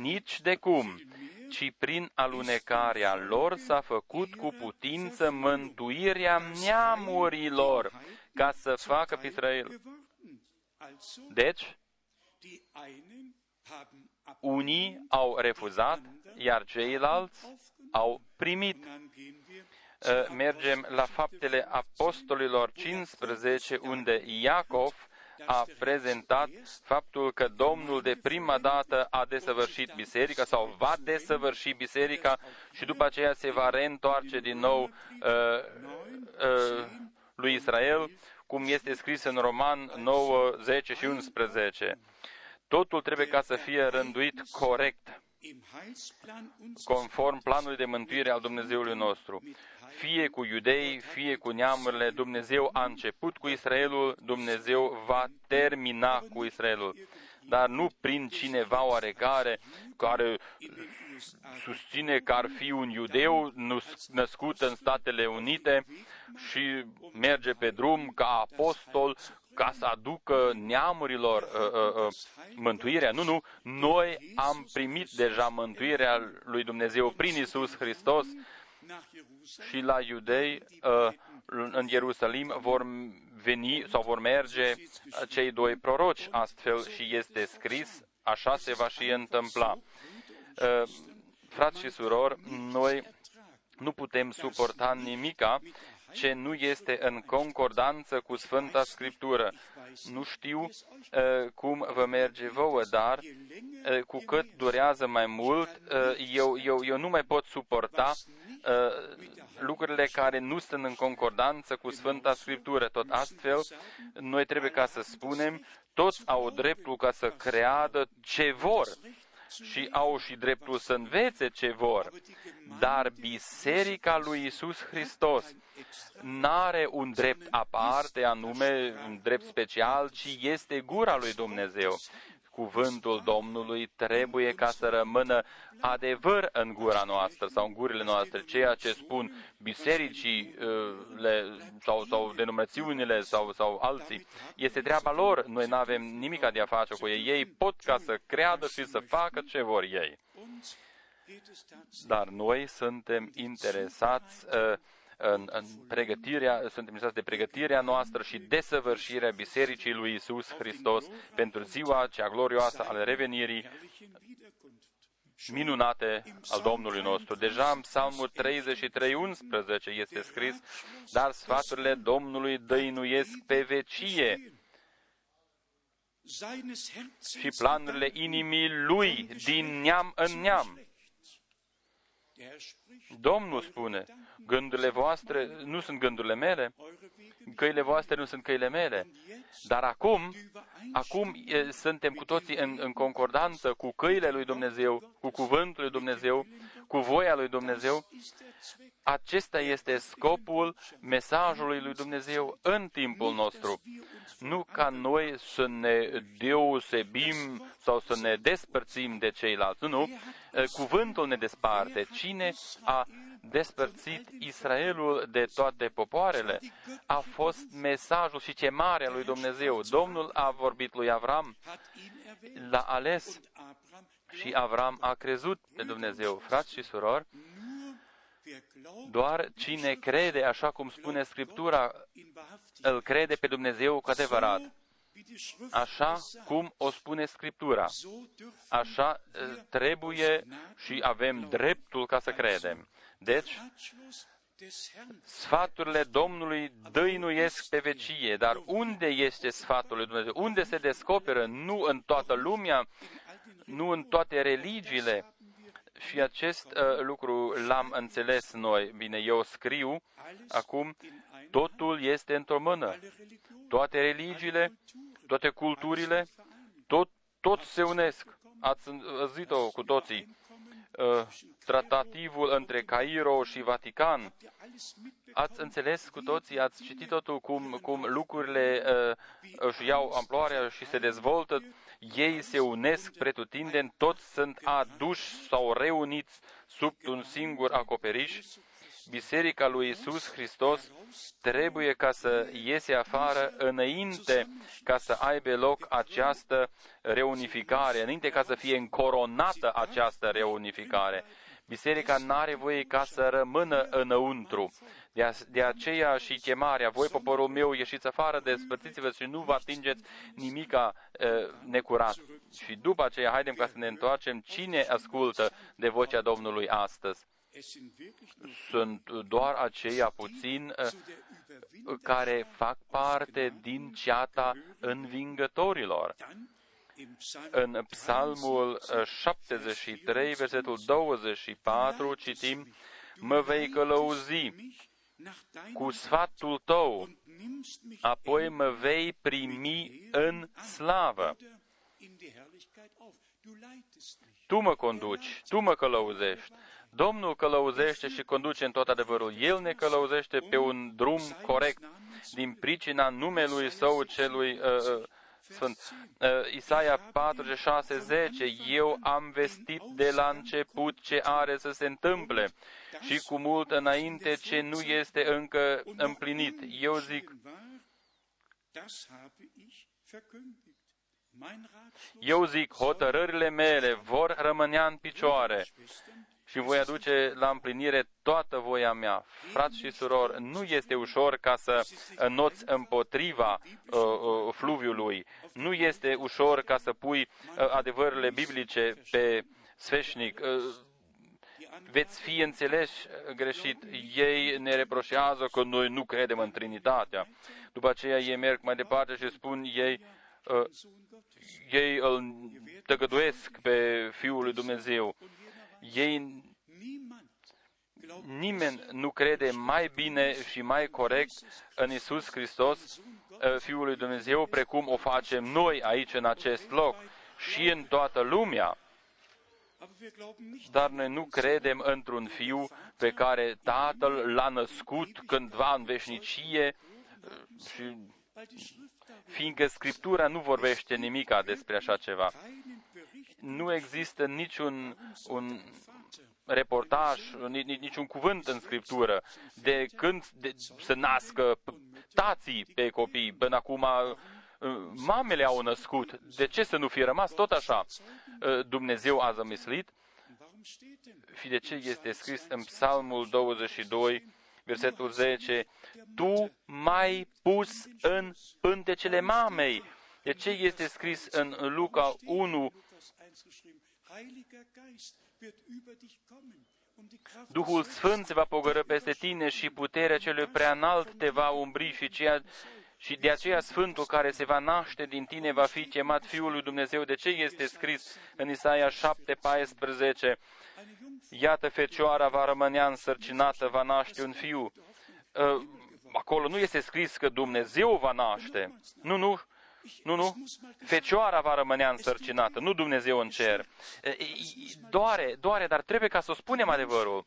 Nici de cum, ci prin alunecarea lor s-a făcut cu putință mântuirea neamurilor ca să facă pe Israel. Deci, unii au refuzat, iar ceilalți au primit. Mergem la faptele apostolilor 15, unde Iacov a prezentat faptul că Domnul de prima dată a desăvârșit biserica sau va desăvârși biserica și după aceea se va reîntoarce din nou uh, uh, lui Israel, cum este scris în Roman 9, 10 și 11. Totul trebuie ca să fie rânduit corect, conform planului de mântuire al Dumnezeului nostru fie cu iudei, fie cu neamurile, Dumnezeu a început cu Israelul, Dumnezeu va termina cu Israelul. Dar nu prin cineva oarecare care susține că ar fi un iudeu născut în Statele Unite și merge pe drum ca apostol ca să aducă neamurilor uh, uh, uh, mântuirea. Nu, nu, noi am primit deja mântuirea lui Dumnezeu prin Isus Hristos și la iudei uh, în Ierusalim vor veni sau vor merge cei doi proroci, astfel și este scris, așa se va și întâmpla. Uh, frați și surori, noi nu putem suporta nimica ce nu este în concordanță cu Sfânta Scriptură. Nu știu uh, cum vă merge vouă, dar uh, cu cât durează mai mult, uh, eu, eu, eu nu mai pot suporta uh, lucrurile care nu sunt în concordanță cu Sfânta Scriptură. Tot astfel, noi trebuie ca să spunem, toți au dreptul ca să creadă ce vor și au și dreptul să învețe ce vor. Dar Biserica lui Isus Hristos n-are un drept aparte, anume un drept special, ci este gura lui Dumnezeu cuvântul Domnului trebuie ca să rămână adevăr în gura noastră sau în gurile noastre. Ceea ce spun bisericii sau, sau denominațiunile sau, sau alții, este treaba lor. Noi nu avem nimic de a face cu ei. Ei pot ca să creadă și să facă ce vor ei. Dar noi suntem interesați uh, în, în pregătirea, suntem interesați de pregătirea noastră și desăvârșirea Bisericii lui Isus Hristos pentru ziua cea glorioasă ale revenirii minunate al Domnului nostru. Deja în Psalmul 33:11 este scris, dar sfaturile Domnului dăinuiesc pe vecie și planurile inimii lui din neam în neam. Domnul spune, gândurile voastre nu sunt gândurile mele, căile voastre nu sunt căile mele. Dar acum, acum e, suntem cu toții în, în concordanță cu căile lui Dumnezeu, cu cuvântul lui Dumnezeu, cu voia lui Dumnezeu. Acesta este scopul mesajului lui Dumnezeu în timpul nostru. Nu ca noi să ne deosebim sau să ne despărțim de ceilalți. Nu, nu. Cuvântul ne desparte. Cine a despărțit Israelul de toate popoarele, a fost mesajul și chemarea lui Dumnezeu. Domnul a vorbit lui Avram, l-a ales și Avram a crezut pe Dumnezeu. Frați și surori, doar cine crede, așa cum spune Scriptura, îl crede pe Dumnezeu cu adevărat. Așa cum o spune Scriptura. Așa trebuie și avem dreptul ca să credem. Deci, sfaturile Domnului dăinuiesc pe vecie, dar unde este sfatul lui Dumnezeu? Unde se descoperă? Nu în toată lumea, nu în toate religiile. Și acest uh, lucru l-am înțeles noi. Bine, eu scriu acum, totul este într-o mână. Toate religiile, toate culturile, tot, tot se unesc. Ați zis-o cu toții. Uh, tratativul între Cairo și Vatican. Ați înțeles cu toții, ați citit totul cum, cum lucrurile uh, își iau amploarea și se dezvoltă, ei se unesc pretutindeni, toți sunt aduși sau reuniți sub un singur acoperiș. Biserica lui Isus Hristos trebuie ca să iese afară înainte ca să aibă loc această reunificare, înainte ca să fie încoronată această reunificare. Biserica nu are voie ca să rămână înăuntru. De, a, de aceea și chemarea, voi poporul meu, ieșiți afară, despărțiți-vă și nu vă atingeți nimica uh, necurat. Și după aceea, haidem ca să ne întoarcem, cine ascultă de vocea Domnului astăzi? Sunt doar aceia puțin uh, care fac parte din ceata învingătorilor. În Psalmul 73, versetul 24, citim, Mă vei călăuzi cu sfatul tău, apoi mă vei primi în slavă. Tu mă conduci, tu mă călăuzești. Domnul călăuzește și conduce în tot adevărul. El ne călăuzește pe un drum corect din pricina numelui său celui uh, uh Sfânt. Uh, Isaia 46, 10. Eu am vestit de la început ce are să se întâmple și cu mult înainte ce nu este încă împlinit. Eu zic, eu zic, hotărârile mele vor rămânea în picioare și voi aduce la împlinire toată voia mea. Frați și surori, nu este ușor ca să noți împotriva uh, uh, fluviului. Nu este ușor ca să pui uh, adevărurile biblice pe sfeșnic. Uh, veți fi înțeleși greșit. Ei ne reproșează că noi nu credem în Trinitatea. După aceea ei merg mai departe și spun ei, uh, ei îl tăgăduiesc pe Fiul lui Dumnezeu. Ei, nimeni nu crede mai bine și mai corect în Isus Hristos, uh, Fiul lui Dumnezeu, precum o facem noi aici în acest loc și în toată lumea. Dar noi nu credem într-un fiu pe care Tatăl l-a născut cândva în veșnicie și fiindcă Scriptura nu vorbește nimica despre așa ceva. Nu există niciun un reportaj, niciun cuvânt în Scriptură de când de, să nască tații pe copii. Până acum mamele au născut. De ce să nu fie rămas tot așa? Ă, Dumnezeu a zămislit? Și de ce este scris în Psalmul 22, versetul 10, Tu m-ai pus în pântecele mamei. De ce este scris în Luca 1, Duhul Sfânt se va pogără peste tine și puterea celui preanalt te va umbri și ceea și de aceea Sfântul care se va naște din tine va fi chemat Fiul lui Dumnezeu. De ce este scris în Isaia 7, 14? Iată, fecioara va rămânea însărcinată, va naște un fiu. Ă, acolo nu este scris că Dumnezeu va naște. Nu, nu, nu, nu. Fecioara va rămânea însărcinată, nu Dumnezeu în cer. Ă, doare, doare, dar trebuie ca să o spunem adevărul.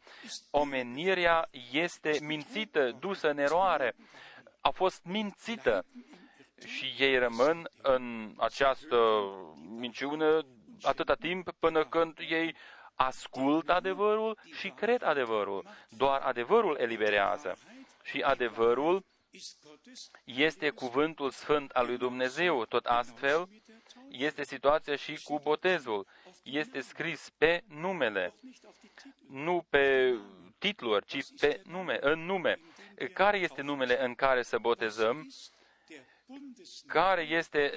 Omenirea este mințită, dusă în eroare a fost mințită și ei rămân în această minciună atâta timp până când ei ascultă adevărul și cred adevărul. Doar adevărul eliberează. Și adevărul este cuvântul sfânt al lui Dumnezeu. Tot astfel este situația și cu botezul. Este scris pe numele, nu pe titluri, ci pe nume, în nume care este numele în care să botezăm, care este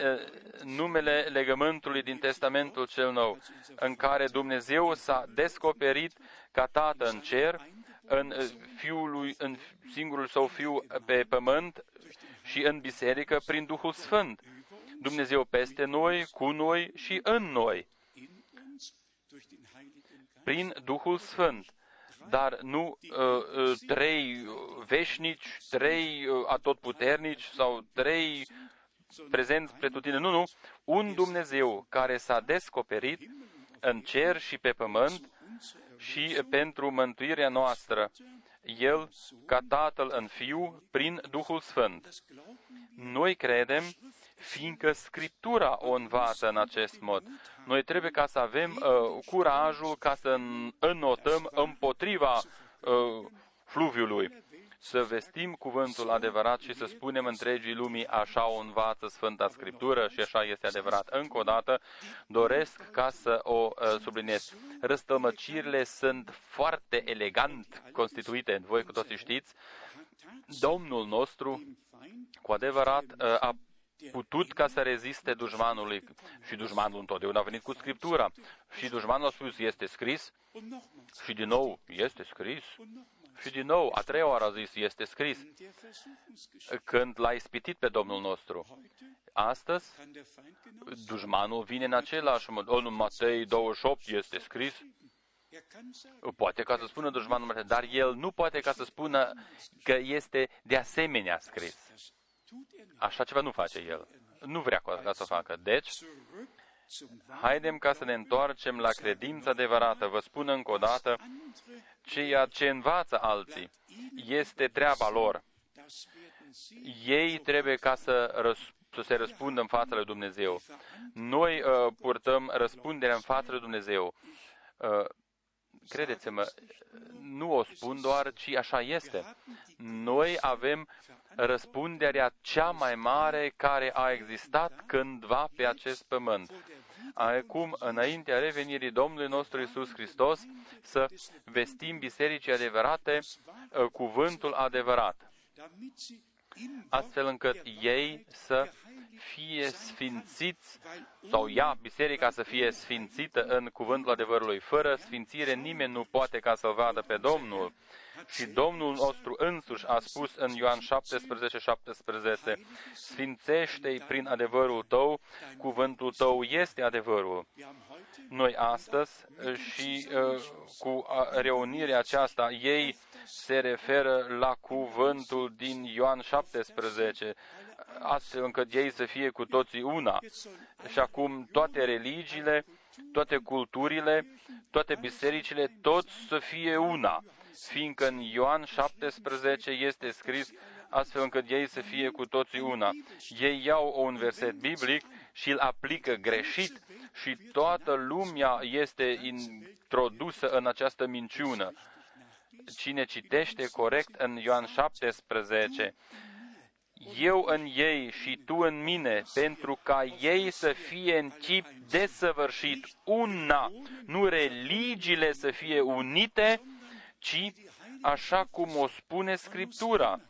numele legământului din Testamentul cel Nou, în care Dumnezeu s-a descoperit ca Tată în cer, în, fiul în singurul său Fiu pe pământ și în biserică prin Duhul Sfânt. Dumnezeu peste noi, cu noi și în noi, prin Duhul Sfânt dar nu uh, uh, trei veșnici, trei uh, atotputernici sau trei prezenți pretutine. Nu, nu. Un Dumnezeu care s-a descoperit în cer și pe pământ și pentru mântuirea noastră. El, ca Tatăl în Fiu, prin Duhul Sfânt. Noi credem, fiindcă Scriptura o învață în acest mod. Noi trebuie ca să avem uh, curajul ca să înnotăm împotriva uh, fluviului să vestim cuvântul adevărat și să spunem întregii lumii așa o învață Sfânta Scriptură și așa este adevărat. Încă o dată doresc ca să o uh, subliniez. Răstălmăcirile sunt foarte elegant constituite, voi cu toții știți. Domnul nostru, cu adevărat, uh, a putut ca să reziste dușmanului și dușmanul întotdeauna a venit cu Scriptura și dușmanul a spus este scris și din nou este scris și din nou, a treia oară a zis, este scris, când l-a ispitit pe Domnul nostru. Astăzi, dușmanul vine în același mod. În Matei 28 este scris, Poate ca să spună dușmanul, dar el nu poate ca să spună că este de asemenea scris. Așa ceva nu face el. Nu vrea ca să o facă. Deci, haidem ca să ne întoarcem la credința adevărată. Vă spun încă o dată, ceea ce învață alții este treaba lor. Ei trebuie ca să, răs- să se răspundă în fața lui Dumnezeu. Noi uh, purtăm răspunderea în fața lui Dumnezeu. Uh, credeți-mă, nu o spun doar, ci așa este. Noi avem răspunderea cea mai mare care a existat cândva pe acest pământ acum, înaintea revenirii Domnului nostru Isus Hristos, să vestim bisericii adevărate uh, cuvântul adevărat, astfel încât ei să fie sfințiți sau ea, biserica, să fie sfințită în cuvântul adevărului. Fără sfințire nimeni nu poate ca să vadă pe Domnul. Și Domnul nostru însuși a spus în Ioan 17, 17, Sfințește-i prin adevărul tău, cuvântul tău este adevărul. Noi astăzi și uh, cu reunirea aceasta, ei se referă la cuvântul din Ioan 17, astfel încât ei să fie cu toții una. Și acum toate religiile, toate culturile, toate bisericile, toți să fie una fiindcă în Ioan 17 este scris astfel încât ei să fie cu toții una. Ei iau un verset biblic și îl aplică greșit și toată lumea este introdusă în această minciună. Cine citește corect în Ioan 17, eu în ei și tu în mine, pentru ca ei să fie în chip desăvârșit una, nu religiile să fie unite, ci așa cum o spune Scriptura.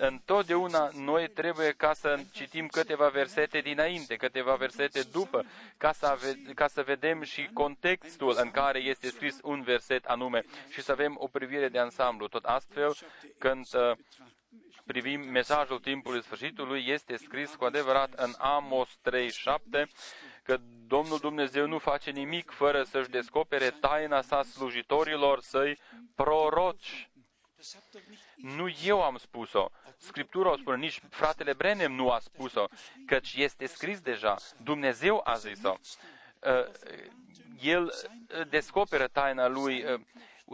Întotdeauna noi trebuie ca să citim câteva versete dinainte, câteva versete după, ca să, ave- ca să vedem și contextul în care este scris un verset anume și să avem o privire de ansamblu. Tot astfel, când uh, privim mesajul timpului sfârșitului, este scris cu adevărat în Amos 3.7 că Domnul Dumnezeu nu face nimic fără să-și descopere taina sa slujitorilor săi proroci. Nu eu am spus-o. Scriptura o spune, nici fratele Brenem nu a spus-o, căci este scris deja. Dumnezeu a zis-o. Uh, el uh, descoperă taina lui uh,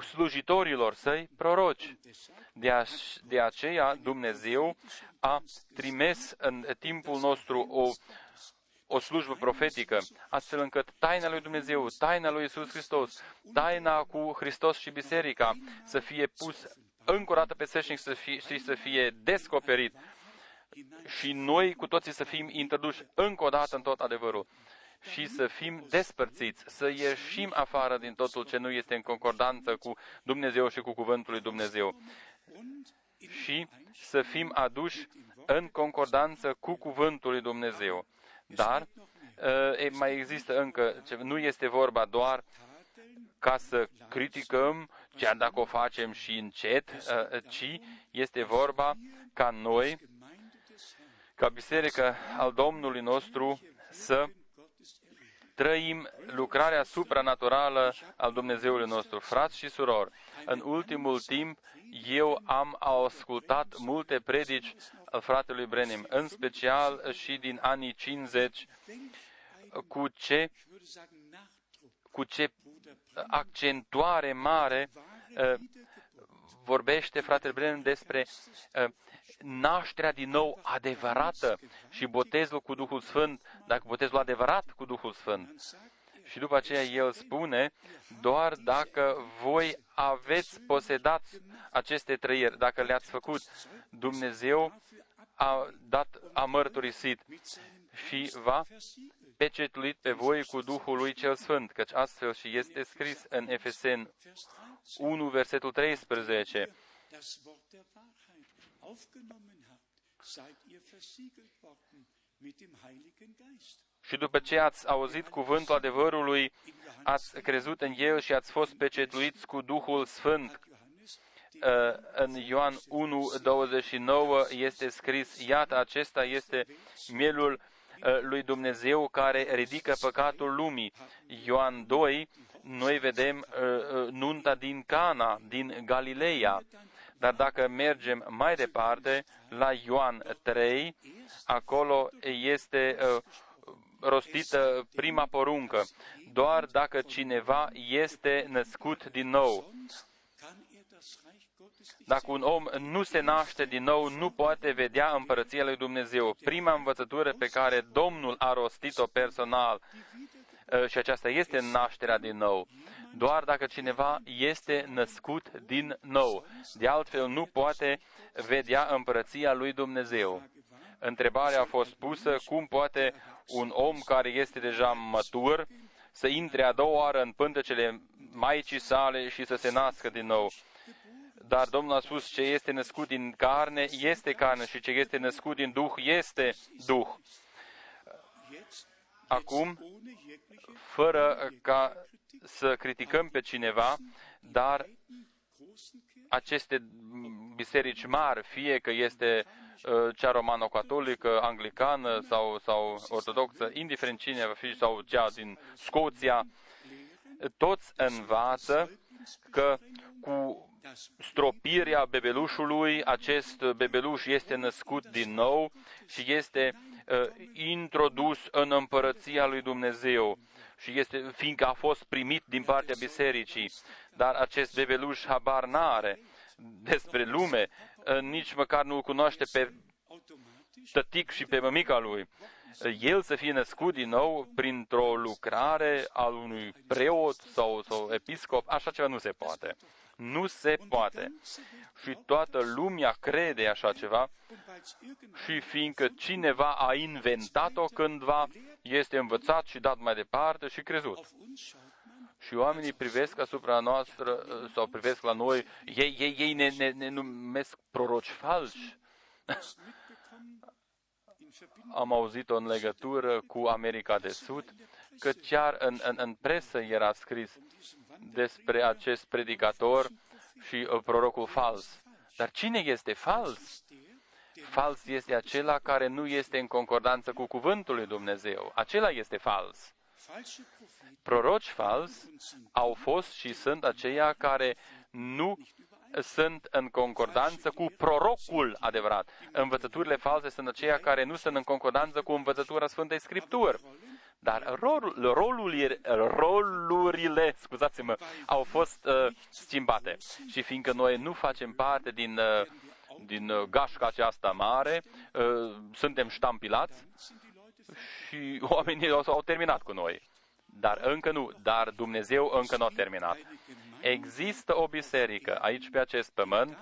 slujitorilor săi proroci. De, aș, de aceea Dumnezeu a trimis în timpul nostru o o slujbă profetică, astfel încât taina lui Dumnezeu, taina lui Isus Hristos, taina cu Hristos și Biserica să fie pus încă o dată pe seșnic să fie, și să fie descoperit și noi cu toții să fim introduși încă o dată în tot adevărul și să fim despărțiți, să ieșim afară din totul ce nu este în concordanță cu Dumnezeu și cu Cuvântul lui Dumnezeu și să fim aduși în concordanță cu Cuvântul lui Dumnezeu. Dar e, mai există încă, nu este vorba doar ca să criticăm, chiar dacă o facem și încet, ci este vorba ca noi, ca biserică al Domnului nostru, să trăim lucrarea supranaturală al Dumnezeului nostru. Frați și surori, în ultimul timp eu am ascultat multe predici al fratelui Brenim, în special și din anii 50, cu ce cu ce accentuare mare uh, vorbește fratele Brennan despre uh, nașterea din nou adevărată și botezul cu Duhul Sfânt, dacă botezul adevărat cu Duhul Sfânt. Și după aceea el spune, doar dacă voi aveți posedați aceste trăiri, dacă le-ați făcut, Dumnezeu a dat, a mărturisit și va pecetuit pe voi cu Duhul lui cel Sfânt, căci astfel și este scris în Efesen 1, versetul 13. Și după ce ați auzit cuvântul adevărului, ați crezut în el și ați fost pecetuiți cu Duhul Sfânt. Uh, în Ioan 1, 29 este scris, iată, acesta este mielul uh, lui Dumnezeu care ridică păcatul lumii. Ioan 2, noi vedem uh, nunta din Cana, din Galileea. Dar dacă mergem mai departe, la Ioan 3, acolo este rostită prima poruncă. Doar dacă cineva este născut din nou. Dacă un om nu se naște din nou, nu poate vedea împărăția lui Dumnezeu. Prima învățătură pe care Domnul a rostit-o personal, ă, și aceasta este nașterea din nou. Doar dacă cineva este născut din nou. De altfel, nu poate vedea împărăția lui Dumnezeu. Întrebarea a fost pusă, cum poate un om care este deja mătur să intre a doua oară în pântecele Maicii sale și să se nască din nou. Dar Domnul a spus, ce este născut din carne, este carne și ce este născut din Duh, este Duh. Acum, fără ca să criticăm pe cineva, dar aceste biserici mari, fie că este uh, cea romano-catolică, anglicană sau, sau ortodoxă, indiferent cine va fi, sau cea din Scoția, toți învață că cu stropirea bebelușului, acest bebeluș este născut din nou și este uh, introdus în împărăția lui Dumnezeu și este, fiindcă a fost primit din partea bisericii, dar acest bebeluș habar n-are despre lume, uh, nici măcar nu-l cunoaște pe tătic și pe mămica lui. El să fie născut din nou printr-o lucrare al unui preot sau, sau episcop, așa ceva nu se poate. Nu se poate. Și toată lumea crede așa ceva și fiindcă cineva a inventat-o cândva, este învățat și dat mai departe și crezut. Și oamenii privesc asupra noastră sau privesc la noi, ei, ei, ei ne, ne, ne numesc proroci falși. Am auzit-o în legătură cu America de Sud, că chiar în, în, în presă era scris despre acest predicator și uh, prorocul fals. Dar cine este fals? Fals este acela care nu este în concordanță cu cuvântul lui Dumnezeu. Acela este fals. Proroci fals au fost și sunt aceia care nu sunt în concordanță cu prorocul adevărat. Învățăturile false sunt aceia care nu sunt în concordanță cu învățătura Sfântei Scripturi. Dar rolul, rolul, rolurile, scuzați-mă, au fost uh, schimbate. Și fiindcă noi nu facem parte din, uh, din uh, gașca aceasta mare, uh, suntem ștampilați și oamenii au, au terminat cu noi. Dar încă nu, dar Dumnezeu încă nu a terminat. Există o biserică aici pe acest pământ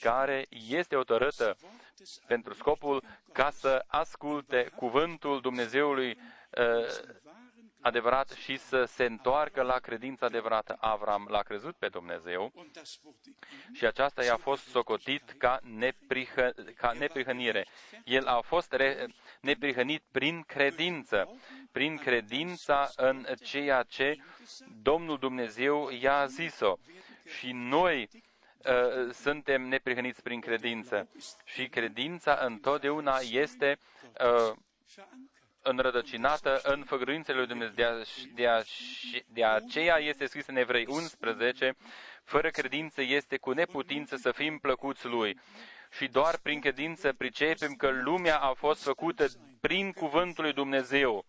care este otărâtă pentru scopul ca să asculte cuvântul Dumnezeului uh, adevărat și să se întoarcă la credința adevărată. Avram l-a crezut pe Dumnezeu și aceasta i-a fost socotit ca, neprihă, ca neprihănire. El a fost re, neprihănit prin credință, prin credința în ceea ce Domnul Dumnezeu i-a zis-o. Și noi uh, suntem neprihăniți prin credință. Și credința întotdeauna este uh, înrădăcinată în făgăduințele lui Dumnezeu. De, a, de, a, de aceea este scris în Evrei 11, fără credință este cu neputință să fim plăcuți lui. Și doar prin credință pricepem că lumea a fost făcută prin cuvântul lui Dumnezeu.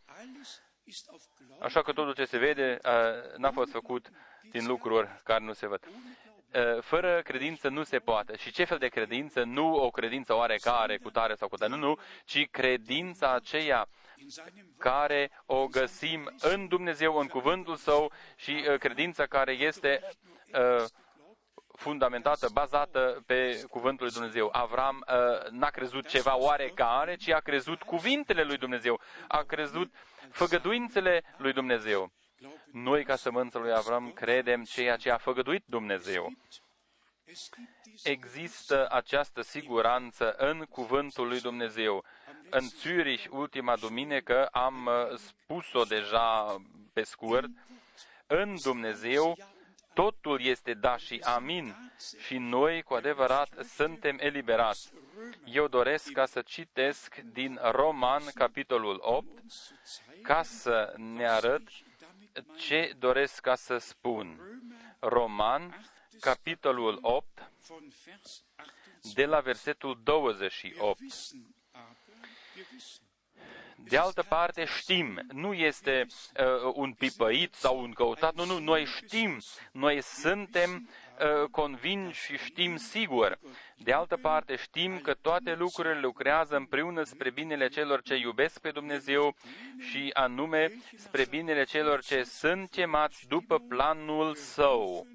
Așa că totul ce se vede uh, n-a fost făcut din lucruri care nu se văd. Uh, fără credință nu se poate. Și ce fel de credință? Nu o credință oarecare, cu tare sau cu tare, nu, nu, ci credința aceea care o găsim în Dumnezeu, în cuvântul Său și uh, credința care este uh, fundamentată, bazată pe cuvântul lui Dumnezeu. Avram uh, n-a crezut ceva oarecare, ci a crezut cuvintele lui Dumnezeu, a crezut făgăduințele lui Dumnezeu. Noi, ca sămânță lui Avram, credem ceea ce a făgăduit Dumnezeu. Există această siguranță în cuvântul lui Dumnezeu. În Zürich, ultima duminică, am uh, spus-o deja pe scurt, în Dumnezeu totul este da și amin și noi cu adevărat suntem eliberați. Eu doresc ca să citesc din Roman, capitolul 8, ca să ne arăt ce doresc ca să spun. Roman, capitolul 8, de la versetul 28. De altă parte, știm, nu este uh, un pipăit sau un căutat, nu, nu, noi știm, noi suntem uh, convinși și știm sigur. De altă parte, știm că toate lucrurile lucrează împreună spre binele celor ce iubesc pe Dumnezeu și anume spre binele celor ce sunt chemați după planul său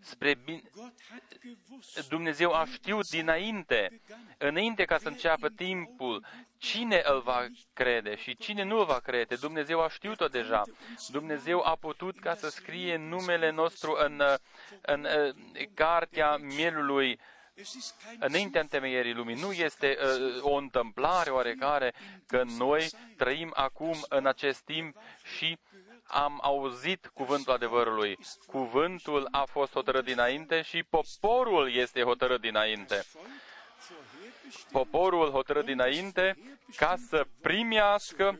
spre bine. Dumnezeu a știut dinainte, înainte ca să înceapă timpul, cine îl va crede și cine nu îl va crede. Dumnezeu a știut-o deja. Dumnezeu a putut ca să scrie numele nostru în, în, în cartea mielului înaintea întemeierii lumii. Nu este uh, o întâmplare oarecare că noi trăim acum în acest timp și am auzit cuvântul adevărului. Cuvântul a fost hotărât dinainte și poporul este hotărât dinainte. Poporul hotărât dinainte ca să primească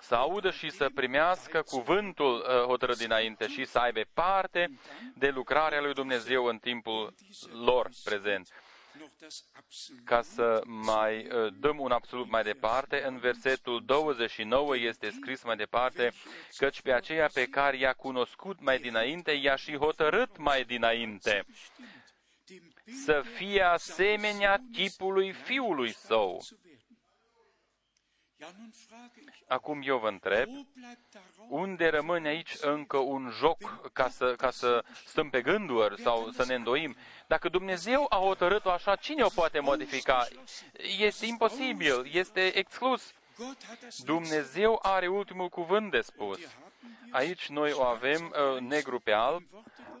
să audă și să primească cuvântul uh, hotărât dinainte și să aibă parte de lucrarea lui Dumnezeu în timpul lor prezent ca să mai uh, dăm un absolut mai departe, în versetul 29 este scris mai departe, căci pe aceea pe care i-a cunoscut mai dinainte, i-a și hotărât mai dinainte să fie asemenea tipului fiului său. Acum eu vă întreb, unde rămâne aici încă un joc ca să, ca să stăm pe gânduri sau să ne îndoim? Dacă Dumnezeu a hotărât-o așa, cine o poate modifica? Este imposibil, este exclus. Dumnezeu are ultimul cuvânt de spus. Aici noi o avem uh, negru pe alb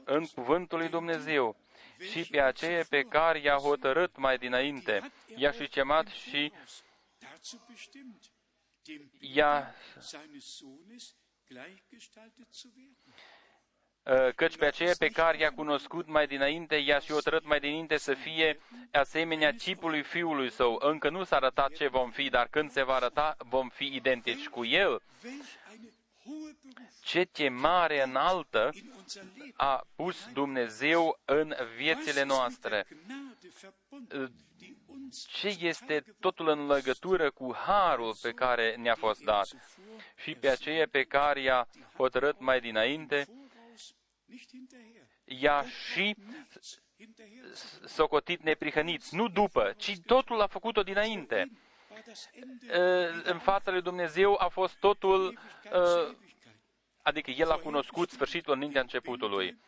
în cuvântul lui Dumnezeu și pe aceea pe care i-a hotărât mai dinainte. I-a și chemat și i-a Uh, căci pe aceea pe care i-a cunoscut mai dinainte, i-a și hotărât mai dinainte să fie asemenea chipului fiului său. Încă nu s-a arătat ce vom fi, dar când se va arăta, vom fi identici cu el. Ce chemare înaltă a pus Dumnezeu în viețile noastre. Uh, ce este totul în legătură cu harul pe care ne-a fost dat și pe aceea pe care i-a hotărât mai dinainte, i-a și socotit neprihăniți, nu după, ci totul a făcut-o dinainte. În fața lui Dumnezeu a fost totul, adică El a cunoscut sfârșitul înaintea începutului.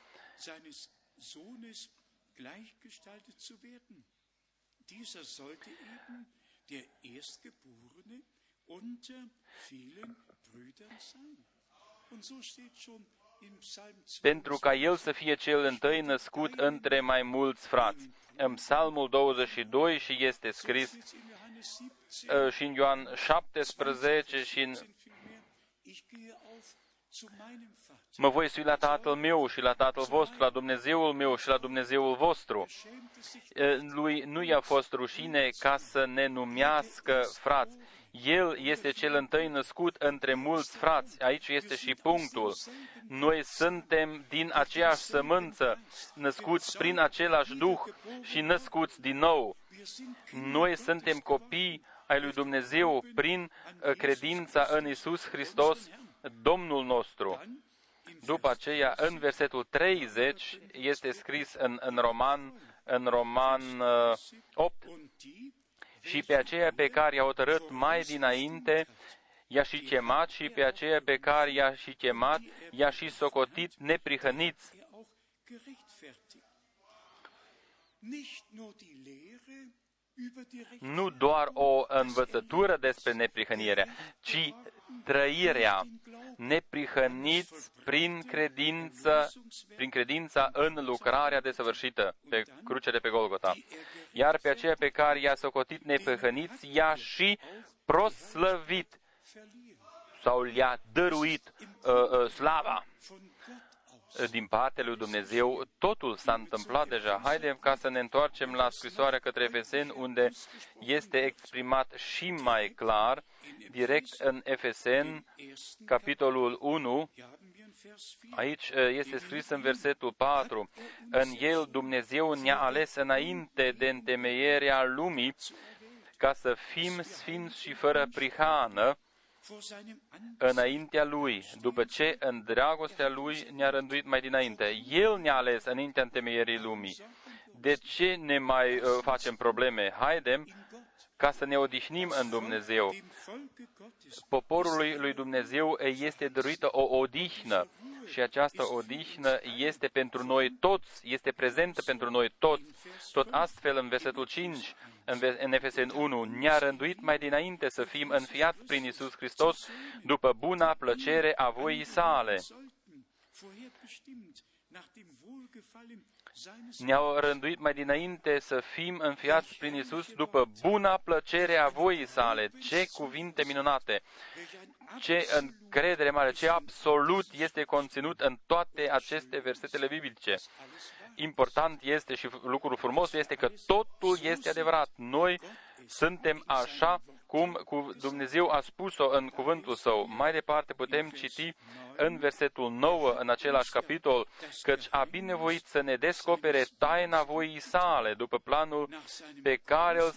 Dieser sollte eben der Erstgeborene unter vielen Brüdern sein. Und so steht schon pentru ca el să fie cel întâi născut între mai mulți frați. În Psalmul 22 și este scris uh, și în Ioan 17 și în Mă voi sui la Tatăl meu și la Tatăl vostru, la Dumnezeul meu și la Dumnezeul vostru. Uh, lui nu i-a fost rușine ca să ne numească frați. El este cel întâi născut între mulți frați. Aici este și punctul. Noi suntem din aceeași sămânță, născuți prin același Duh și născuți din nou. Noi suntem copii ai lui Dumnezeu prin uh, credința în Isus Hristos, Domnul nostru. După aceea, în versetul 30, este scris în, în Roman, în Roman 8, uh, și pe aceea pe care i-a hotărât mai dinainte, i-a și chemat și pe aceea pe care i-a și chemat, i-a și socotit neprihăniți. Nu doar o învățătură despre neprihănire, ci trăirea neprihăniți prin credință, prin credința în lucrarea desăvârșită pe cruce de pe Golgota. Iar pe aceea pe care i-a socotit neprihăniți, i-a și proslăvit sau le-a dăruit uh, uh, slava din partea lui Dumnezeu, totul s-a întâmplat deja. Haidem ca să ne întoarcem la scrisoarea către Efeseni, unde este exprimat și mai clar, direct în Efeseni, capitolul 1, Aici uh, este scris în versetul 4, în el Dumnezeu ne-a ales înainte de întemeierea lumii ca să fim sfinți și fără prihană înaintea Lui, după ce în dragostea Lui ne-a rânduit mai dinainte. El ne-a ales înaintea întemeierii lumii. De ce ne mai uh, facem probleme? Haidem ca să ne odihnim în Dumnezeu. Poporului lui Dumnezeu este dăruită o odihnă și această odihnă este pentru noi toți, este prezentă pentru noi toți. Tot astfel, în versetul 5, în Efeseni 1, ne-a rânduit mai dinainte să fim înfiați prin Isus Hristos după buna plăcere a voii sale ne-au rânduit mai dinainte să fim înfiați prin Isus după buna plăcere a voii sale. Ce cuvinte minunate! Ce încredere mare, ce absolut este conținut în toate aceste versetele biblice. Important este și lucrul frumos este că totul este adevărat. Noi suntem așa cum Dumnezeu a spus-o în cuvântul său. Mai departe putem citi în versetul 9, în același capitol, căci a binevoit să ne descopere taina voii sale, după planul pe care îl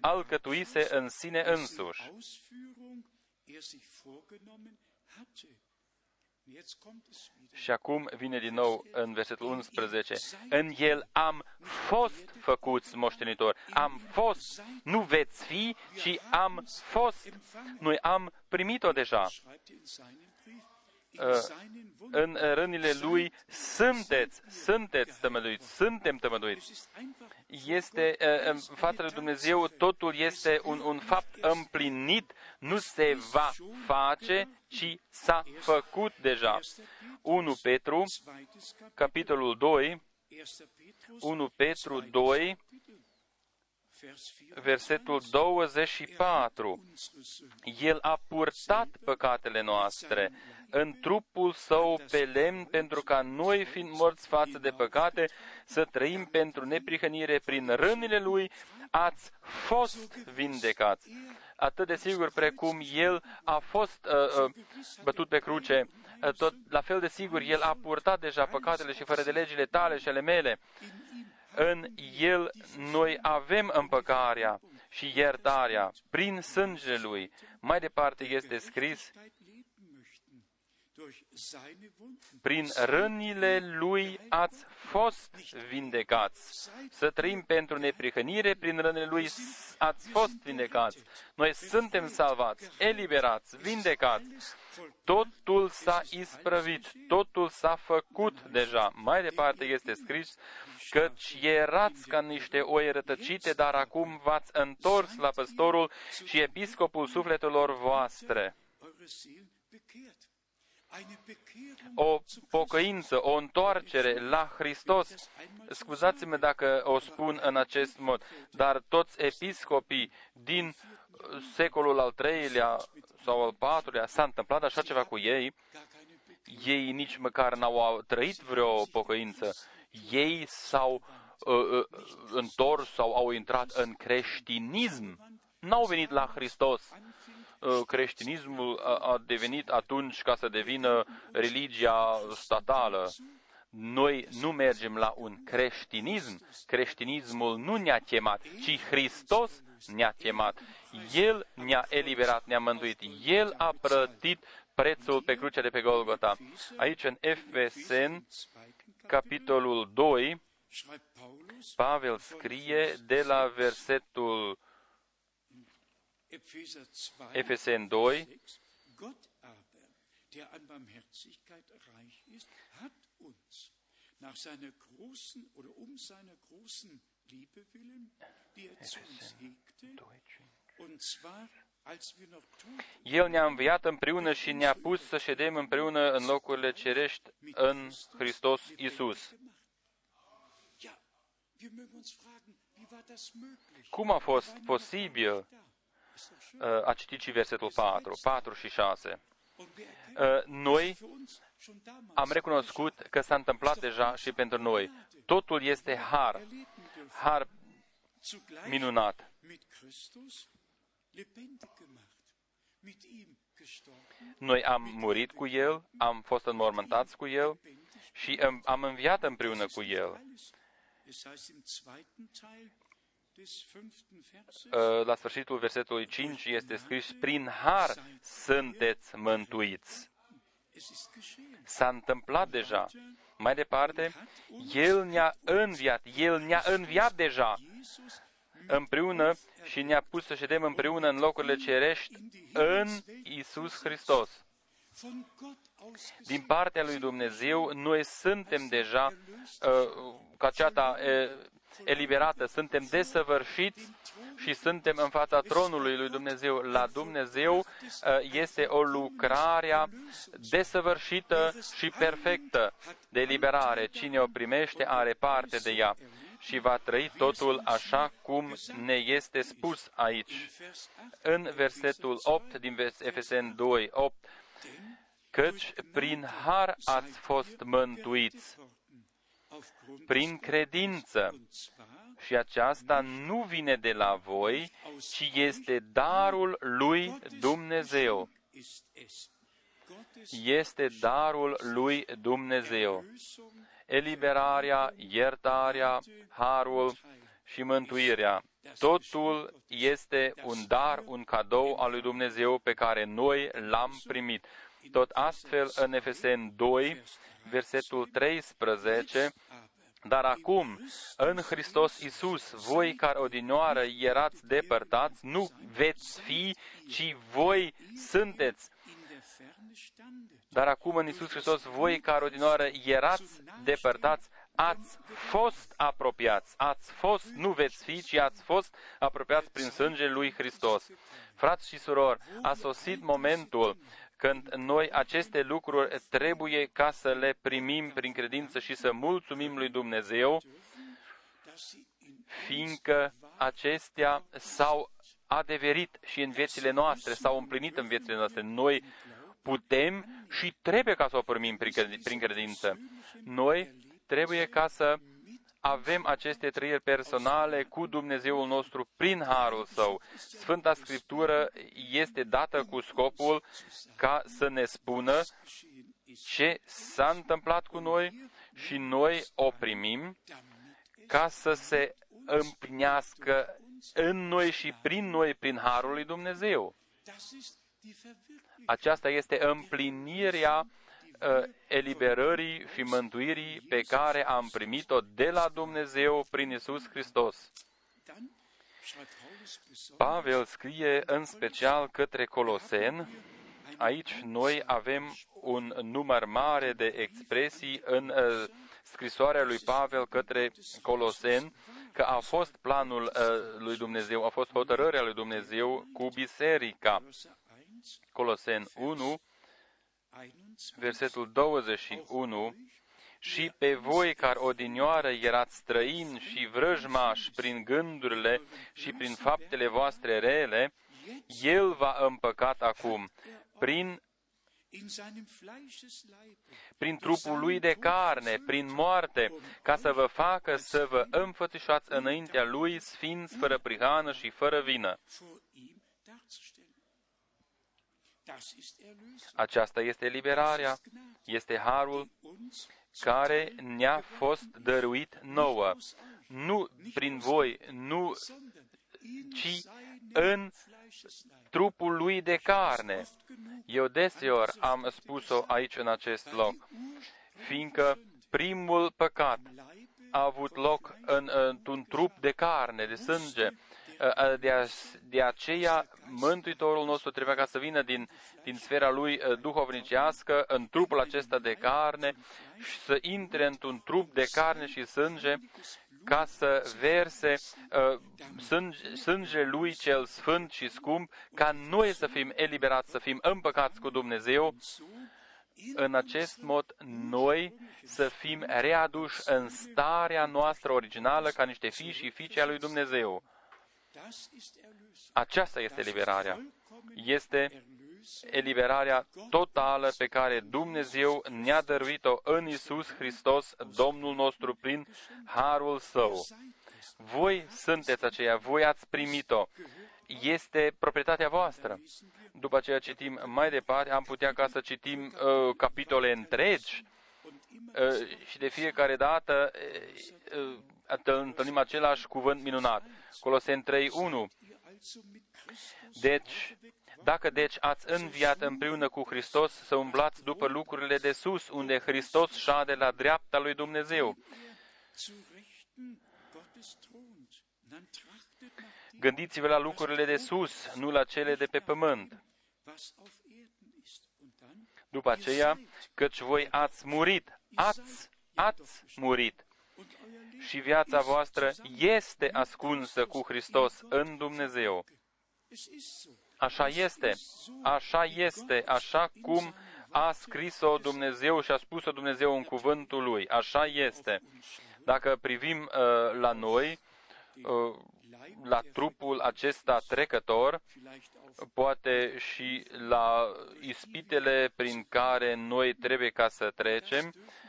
alcătuise în sine însuși. Și acum vine din nou în versetul 11. În el am fost făcuți moștenitori. Am fost. Nu veți fi, ci am fost. Noi am primit-o deja. Uh, în rânile lui sunteți, sunteți tămăduiți, suntem tămăduiți. Este uh, în fața lui Dumnezeu, totul este un, un fapt împlinit, nu se va face, ci s-a făcut deja. 1 Petru, capitolul 2, 1 Petru 2, versetul 24. El a purtat păcatele noastre în trupul său pe lemn, pentru ca noi, fiind morți față de păcate, să trăim pentru neprihănire prin rânile lui, ați fost vindecați. Atât de sigur precum El a fost uh, uh, bătut pe cruce, uh, tot la fel de sigur El a purtat deja păcatele și fără de legile tale și ale mele. În El noi avem împăcarea și iertarea prin sângele Lui. Mai departe este scris, prin rănile Lui ați fost vindecați. Să trăim pentru neprihănire, prin rănile Lui ați fost vindecați. Noi suntem salvați, eliberați, vindecați. Totul s-a isprăvit, totul s-a făcut deja. Mai departe este scris, căci erați ca niște oi rătăcite, dar acum v-ați întors la păstorul și episcopul sufletelor voastre o pocăință, o întoarcere la Hristos. Scuzați-mă dacă o spun în acest mod, dar toți episcopii din secolul al treilea sau al patrulea s-a întâmplat așa ceva cu ei, ei nici măcar n-au trăit vreo pocăință. Ei s-au uh, uh, întors sau au intrat în creștinism. N-au venit la Hristos Uh, creștinismul a devenit atunci ca să devină religia statală. noi nu mergem la un creștinism. Creștinismul nu ne-a chemat, ci Hristos ne-a chemat. El ne-a eliberat, ne-a mântuit. El a plătit prețul pe crucea de pe Golgota. Aici în Efesen, capitolul 2, Pavel scrie de la versetul Efesen 2, Gott aber, der an Barmherzigkeit reich ist, hat uns nach seiner großen oder um seiner großen Liebe willen, die er zu uns hegte, und zwar el ne-a înviat împreună și ne-a pus să ședem împreună în locurile cerești în Hristos Isus. Cum a fost posibil, uh, a citit și versetul 4, 4 și 6. Uh, noi am recunoscut că s-a întâmplat deja și pentru noi. Totul este har, har minunat. Noi am murit cu El, am fost înmormântați cu El și am înviat împreună cu El. Ă, la sfârșitul versetului 5 este scris, prin har sunteți mântuiți. S-a întâmplat deja. Mai departe, El ne-a înviat, El ne-a înviat deja. Împreună și ne-a pus să ședem împreună în locurile cerești în Isus Hristos. Din partea lui Dumnezeu, noi suntem deja uh, ca ceata uh, eliberată, suntem desăvârșiți și suntem în fața tronului lui Dumnezeu. La Dumnezeu uh, este o lucrare desăvârșită și perfectă de eliberare. Cine o primește are parte de ea și va trăi totul așa cum ne este spus aici. În versetul 8 din Efesen 2, 8, căci prin har ați fost mântuiți, prin credință, și aceasta nu vine de la voi, ci este darul lui Dumnezeu. Este darul lui Dumnezeu eliberarea, iertarea, harul și mântuirea. Totul este un dar, un cadou al lui Dumnezeu pe care noi l-am primit. Tot astfel, în Efesen 2, versetul 13, dar acum, în Hristos Isus, voi care odinioară erați depărtați, nu veți fi, ci voi sunteți dar acum în Isus Hristos, voi care odinoară erați depărtați, ați fost apropiați, ați fost, nu veți fi, ci ați fost apropiați prin sângele lui Hristos. Frați și surori, a sosit momentul când noi aceste lucruri trebuie ca să le primim prin credință și să mulțumim lui Dumnezeu, fiindcă acestea s-au adeverit și în viețile noastre, s-au împlinit în viețile noastre. Noi putem și trebuie ca să o primim prin credință. Noi trebuie ca să avem aceste trăiri personale cu Dumnezeul nostru prin harul său. Sfânta Scriptură este dată cu scopul ca să ne spună ce s-a întâmplat cu noi și noi o primim ca să se împlinească în noi și prin noi, prin harul lui Dumnezeu. Aceasta este împlinirea uh, eliberării și mântuirii pe care am primit-o de la Dumnezeu prin Isus Hristos. Pavel scrie în special către Colosen. Aici noi avem un număr mare de expresii în uh, scrisoarea lui Pavel către Colosen, că a fost planul uh, lui Dumnezeu, a fost hotărârea lui Dumnezeu cu biserica. Colosen 1, versetul 21, și pe voi care odinioară erați străini și vrăjmași prin gândurile și prin faptele voastre rele, El va împăcat acum, prin prin trupul lui de carne, prin moarte, ca să vă facă să vă înfățișați înaintea lui sfinți, fără prihană și fără vină. Aceasta este liberarea, este harul care ne-a fost dăruit nouă, nu prin voi, nu, ci în trupul lui de carne. Eu deseori am spus-o aici în acest loc, fiindcă primul păcat a avut loc în, într-un trup de carne, de sânge. De, a, de aceea, Mântuitorul nostru trebuia ca să vină din, din sfera lui duhovnicească în trupul acesta de carne și să intre într-un trup de carne și sânge ca să verse uh, sânge, sânge lui cel sfânt și scump, ca noi să fim eliberați, să fim împăcați cu Dumnezeu, în acest mod noi să fim readuși în starea noastră originală ca niște fii și fiice a lui Dumnezeu. Aceasta este eliberarea. Este eliberarea totală pe care Dumnezeu ne-a dăruit-o în Isus Hristos, Domnul nostru, prin harul Său. Voi sunteți aceia, voi ați primit-o. Este proprietatea voastră. După aceea citim mai departe, am putea ca să citim uh, capitole întregi uh, și de fiecare dată uh, uh, întâlnim același cuvânt minunat. Coloseni 3.1 Deci, dacă deci ați înviat împreună cu Hristos, să umblați după lucrurile de sus, unde Hristos șade la dreapta lui Dumnezeu. Gândiți-vă la lucrurile de sus, nu la cele de pe pământ. După aceea, căci voi ați murit, ați, ați murit și viața voastră este ascunsă cu Hristos în Dumnezeu. Așa este, așa este, așa cum a scris-o Dumnezeu și a spus-o Dumnezeu în cuvântul Lui. Așa este. Dacă privim uh, la noi, uh, la trupul acesta trecător, poate și la ispitele prin care noi trebuie ca să trecem, Uh,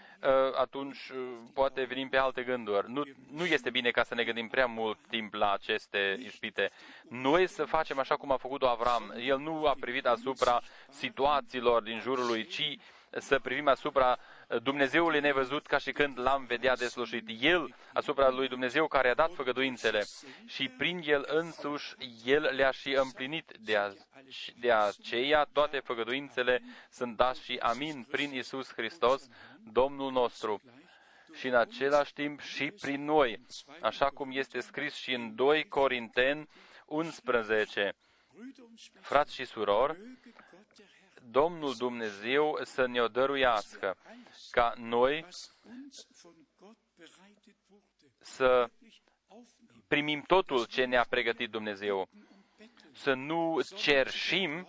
atunci uh, poate venim pe alte gânduri. Nu, nu este bine ca să ne gândim prea mult timp la aceste ispite. Noi să facem așa cum a făcut-o Avram. El nu a privit asupra situațiilor din jurul lui, ci să privim asupra Dumnezeului nevăzut ca și când l-am vedea deslușit. El, asupra lui Dumnezeu care a dat făgăduințele și prin el însuși, el le-a și împlinit. De, a, de aceea toate făgăduințele sunt da și amin prin Isus Hristos, Domnul nostru și în același timp și prin noi, așa cum este scris și în 2 Corinteni 11. Frați și surori, Domnul Dumnezeu să ne-o dăruiască, ca noi să primim totul ce ne-a pregătit Dumnezeu. Să nu cerșim,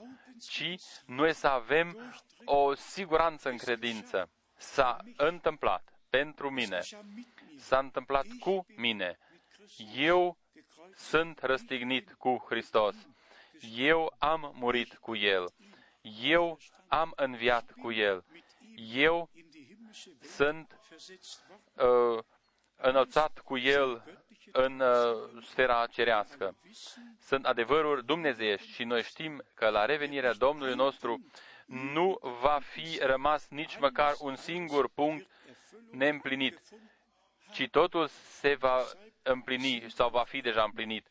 ci noi să avem o siguranță în credință. S-a întâmplat pentru mine. S-a întâmplat cu mine. Eu sunt răstignit cu Hristos. Eu am murit cu El eu am înviat cu El. Eu sunt uh, înălțat cu El în uh, sfera cerească. Sunt adevăruri dumnezeiești și noi știm că la revenirea Domnului nostru nu va fi rămas nici măcar un singur punct neîmplinit, ci totul se va împlini sau va fi deja împlinit.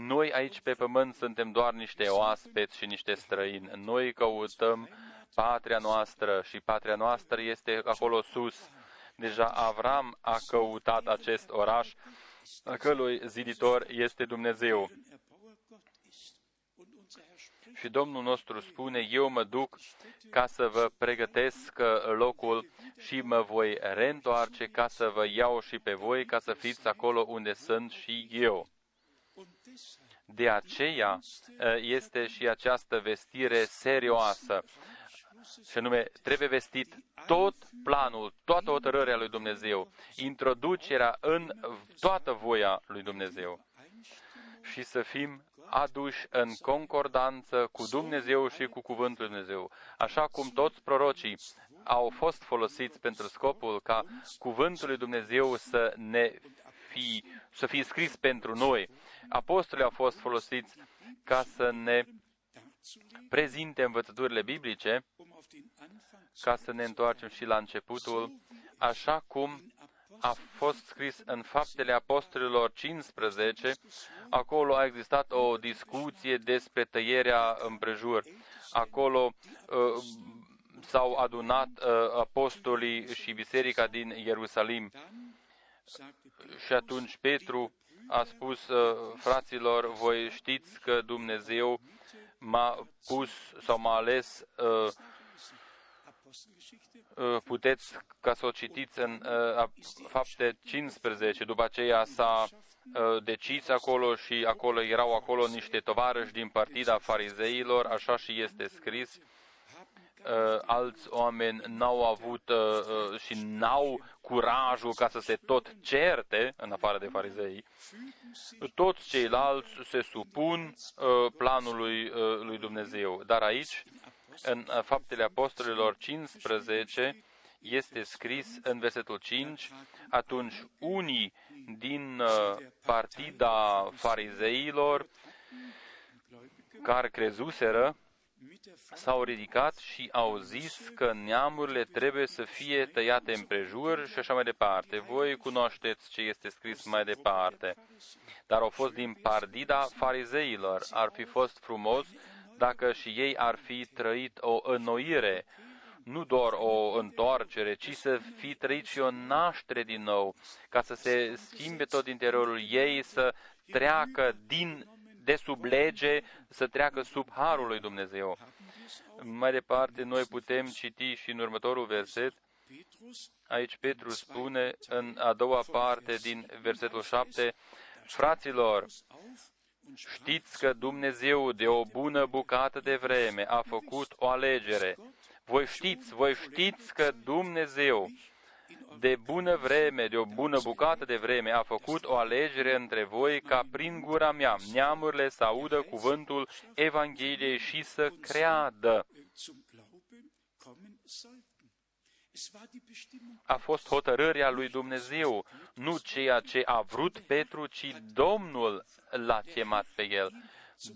Noi aici pe pământ suntem doar niște oaspeți și niște străini. Noi căutăm patria noastră și patria noastră este acolo sus. Deja Avram a căutat acest oraș, a călui ziditor este Dumnezeu. Și Domnul nostru spune, eu mă duc ca să vă pregătesc locul și mă voi reîntoarce ca să vă iau și pe voi, ca să fiți acolo unde sunt și eu. De aceea este și această vestire serioasă. Și anume, trebuie vestit tot planul, toată hotărârea lui Dumnezeu, introducerea în toată voia lui Dumnezeu și să fim aduși în concordanță cu Dumnezeu și cu Cuvântul lui Dumnezeu. Așa cum toți prorocii au fost folosiți pentru scopul ca Cuvântul lui Dumnezeu să ne fi, să fie scris pentru noi apostolii au fost folosiți ca să ne prezinte învățăturile biblice ca să ne întoarcem și la începutul, așa cum a fost scris în Faptele Apostolilor 15, acolo a existat o discuție despre tăierea împrejur. Acolo uh, s-au adunat uh, apostolii și biserica din Ierusalim. Și atunci Petru a spus uh, fraților, voi știți că Dumnezeu m-a pus sau m-a ales uh, uh, puteți ca să o citiți în uh, fapte 15. După aceea s-a uh, decis acolo și acolo erau acolo niște tovarăși din partida farizeilor, așa și este scris uh, alți oameni n-au avut uh, uh, și n-au curajul ca să se tot certe, în afară de farizei, toți ceilalți se supun uh, planului uh, lui Dumnezeu. Dar aici, în uh, Faptele Apostolilor 15, este scris în versetul 5, atunci unii din uh, partida farizeilor care crezuseră s-au ridicat și au zis că neamurile trebuie să fie tăiate împrejur și așa mai departe. Voi cunoașteți ce este scris mai departe. Dar au fost din partida farizeilor. Ar fi fost frumos dacă și ei ar fi trăit o înnoire, nu doar o întoarcere, ci să fi trăit și o naștere din nou, ca să se schimbe tot interiorul ei, să treacă din de sub lege să treacă sub harul lui Dumnezeu. Mai departe, noi putem citi și în următorul verset, aici Petru spune în a doua parte din versetul 7, Fraților, știți că Dumnezeu de o bună bucată de vreme a făcut o alegere. Voi știți, voi știți că Dumnezeu de bună vreme, de o bună bucată de vreme, a făcut o alegere între voi ca prin gura mea neamurile să audă cuvântul Evangheliei și să creadă. A fost hotărârea lui Dumnezeu, nu ceea ce a vrut Petru, ci Domnul l-a chemat pe el.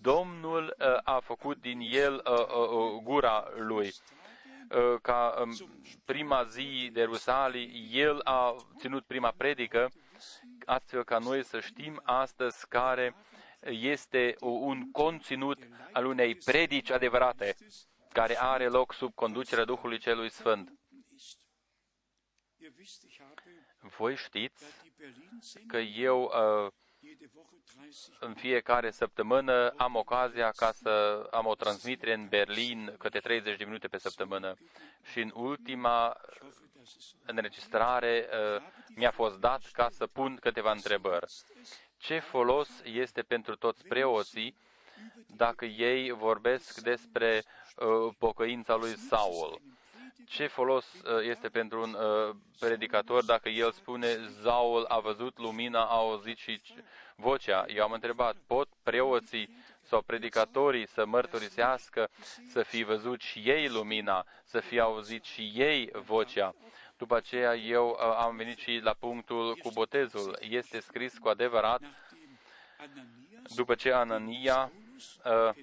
Domnul uh, a făcut din el uh, uh, gura lui. Uh, ca um, prima zi de Rusalii, el a ținut prima predică, astfel ca noi să știm astăzi care este un conținut al unei predici adevărate, care are loc sub conducerea Duhului Celui Sfânt. Voi știți că eu uh, în fiecare săptămână am ocazia ca să am o transmitere în Berlin câte 30 de minute pe săptămână și în ultima înregistrare uh, mi-a fost dat ca să pun câteva întrebări. Ce folos este pentru toți preoții dacă ei vorbesc despre uh, pocăința lui Saul? Ce folos uh, este pentru un predicator dacă el spune Saul a văzut lumina, a auzit și vocea. Eu am întrebat, pot preoții sau predicatorii să mărturisească, să fi văzut și ei lumina, să fi auzit și ei vocea. După aceea eu uh, am venit și la punctul cu botezul. Este scris cu adevărat, după ce Anania, uh,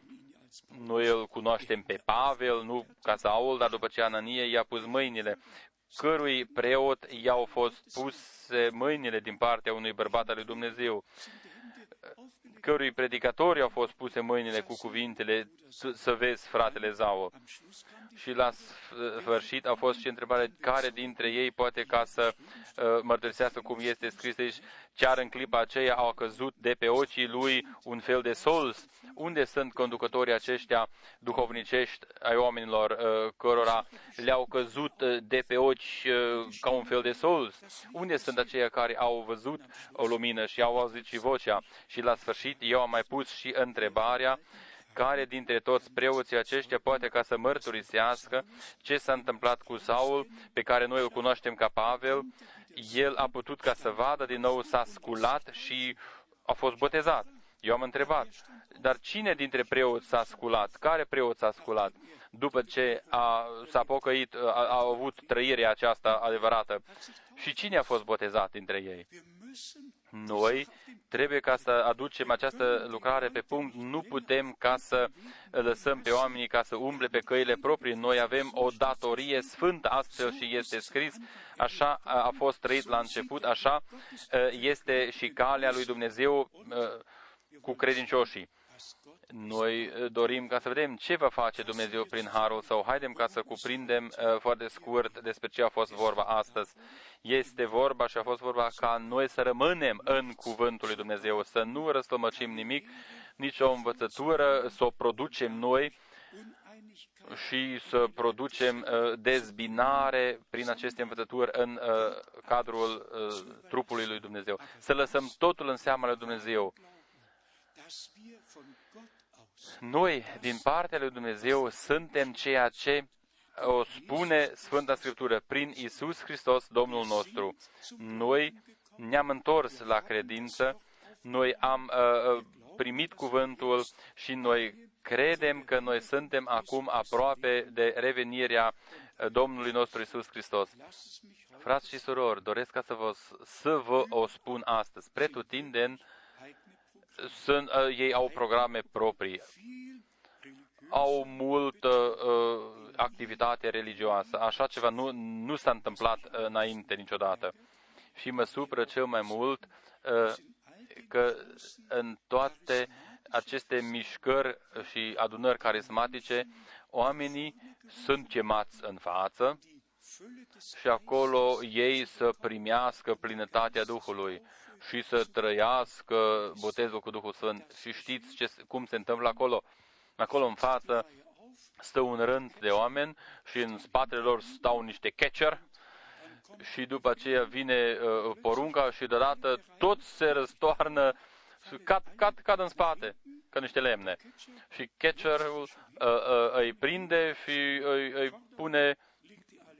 noi îl cunoaștem pe Pavel, nu ca Saul, dar după ce Anania i-a pus mâinile, cărui preot i-au fost puse mâinile din partea unui bărbat al lui Dumnezeu cărui predicatori au fost puse mâinile cu cuvintele să vezi fratele Zau. Și la sfârșit a fost și întrebarea care dintre ei poate ca să uh, mărturisească cum este scris aici, chiar în clipa aceea au căzut de pe ochii lui un fel de solz. Unde sunt conducătorii aceștia duhovnicești ai oamenilor uh, cărora le-au căzut uh, de pe ochi ca un fel de solz? Unde sunt aceia care au văzut o lumină și au auzit și vocea? Și la sfârșit eu am mai pus și întrebarea care dintre toți preoții aceștia poate ca să mărturisească ce s-a întâmplat cu Saul, pe care noi îl cunoaștem ca Pavel, el a putut ca să vadă din nou, s-a sculat și a fost botezat. Eu am întrebat, dar cine dintre preoți s-a sculat? Care preot s-a sculat? După ce a, s-a pocăit, a, a avut trăirea aceasta adevărată. Și cine a fost botezat dintre ei? Noi trebuie ca să aducem această lucrare pe punct. Nu putem ca să lăsăm pe oamenii ca să umble pe căile proprii. Noi avem o datorie sfântă, astfel și este scris. Așa a fost trăit la început, așa este și calea lui Dumnezeu cu credincioșii. Noi uh, dorim ca să vedem ce va face Dumnezeu prin harul său. Haidem ca să cuprindem uh, foarte scurt despre ce a fost vorba astăzi. Este vorba și a fost vorba ca noi să rămânem în cuvântul lui Dumnezeu, să nu răstămăcim nimic, nici o învățătură, să o producem noi și să producem uh, dezbinare prin aceste învățături în cadrul trupului lui Dumnezeu. Să lăsăm totul în seama lui Dumnezeu noi, din partea lui Dumnezeu, suntem ceea ce o spune Sfânta Scriptură prin Isus Hristos, Domnul nostru. Noi ne-am întors la credință, noi am uh, uh, primit cuvântul și noi credem că noi suntem acum aproape de revenirea uh, Domnului nostru Isus Hristos. Frați și surori, doresc ca să vă, să vă o spun astăzi. Pretutindeni, sunt, uh, ei au programe proprii, au multă uh, activitate religioasă. Așa ceva nu, nu s-a întâmplat uh, înainte niciodată. Și mă supră cel mai mult uh, că în toate aceste mișcări și adunări carismatice, oamenii sunt chemați în față și acolo ei să primească plinătatea Duhului și să trăiască botezul cu Duhul Sfânt. Și știți ce, cum se întâmplă acolo? Acolo în față stă un rând de oameni și în spatele lor stau niște catcher și după aceea vine uh, porunca și deodată toți se răstoarnă cad, cad, cad în spate, ca niște lemne. Și catcherul uh, uh, îi prinde și îi, îi pune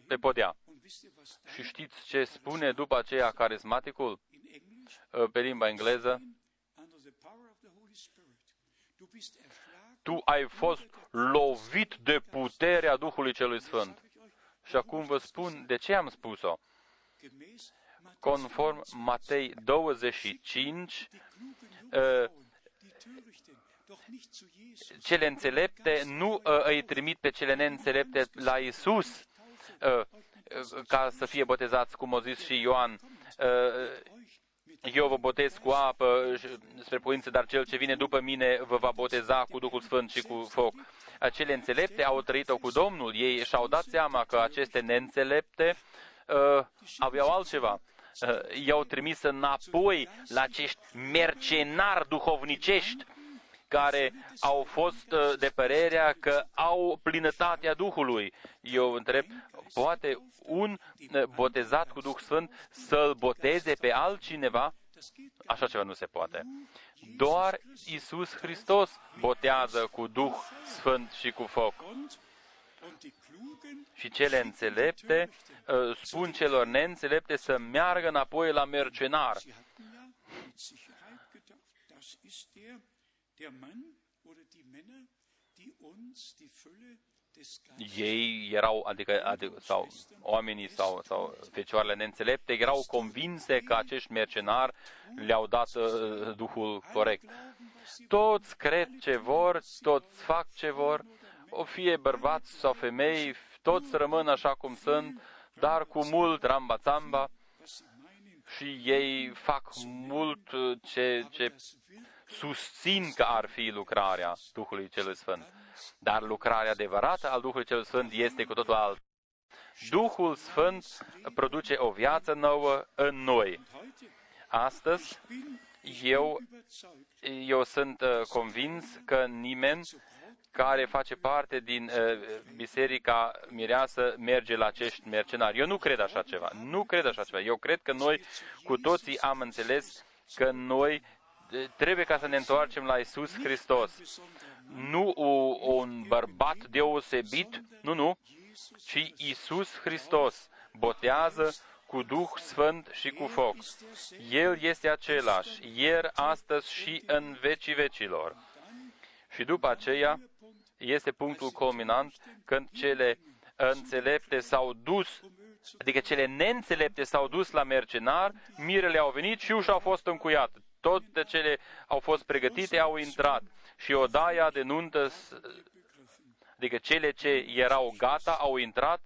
pe podea. Și știți ce spune după aceea carismaticul? Uh, pe limba engleză, tu ai fost lovit de puterea Duhului Celui Sfânt. Și acum vă spun de ce am spus-o. Conform Matei 25, uh, cele înțelepte nu uh, îi trimit pe cele neînțelepte la Isus ca să fie botezați, cum a zis și Ioan eu vă botez cu apă spre puință, dar cel ce vine după mine vă va boteza cu Duhul Sfânt și cu foc. Acele înțelepte au trăit-o cu Domnul. Ei și-au dat seama că aceste neînțelepte uh, aveau altceva. Uh, i-au trimis înapoi la acești mercenari duhovnicești care au fost uh, de părerea că au plinătatea Duhului. Eu întreb, poate un uh, botezat cu Duh Sfânt să-l boteze pe altcineva? Așa ceva nu se poate. Doar Isus Hristos botează cu Duh Sfânt și cu foc. Și cele înțelepte uh, spun celor neînțelepte să meargă înapoi la mercenar. Ei erau, adică, adică sau oamenii sau, sau fecioarele neînțelepte, erau convinse că acești mercenari le-au dat uh, Duhul corect. Toți cred ce vor, toți fac ce vor, o fie bărbați sau femei, toți rămân așa cum sunt, dar cu mult ramba și ei fac mult uh, ce, ce susțin că ar fi lucrarea Duhului Celui Sfânt. Dar lucrarea adevărată al Duhului Celui Sfânt este cu totul alt. Duhul Sfânt produce o viață nouă în noi. Astăzi, eu, eu sunt uh, convins că nimeni care face parte din uh, Biserica Mireasă merge la acești mercenari. Eu nu cred așa ceva. Nu cred așa ceva. Eu cred că noi cu toții am înțeles că noi trebuie ca să ne întoarcem la Isus Hristos. Nu un bărbat deosebit, nu, nu, ci Isus Hristos botează cu Duh Sfânt și cu foc. El este același, ieri, astăzi și în vecii vecilor. Și după aceea este punctul culminant când cele înțelepte s-au dus adică cele neînțelepte s-au dus la mercenar, mirele au venit și ușa a fost încuiată. Toate cele au fost pregătite, au intrat. Și odaia de nuntă, adică cele ce erau gata, au intrat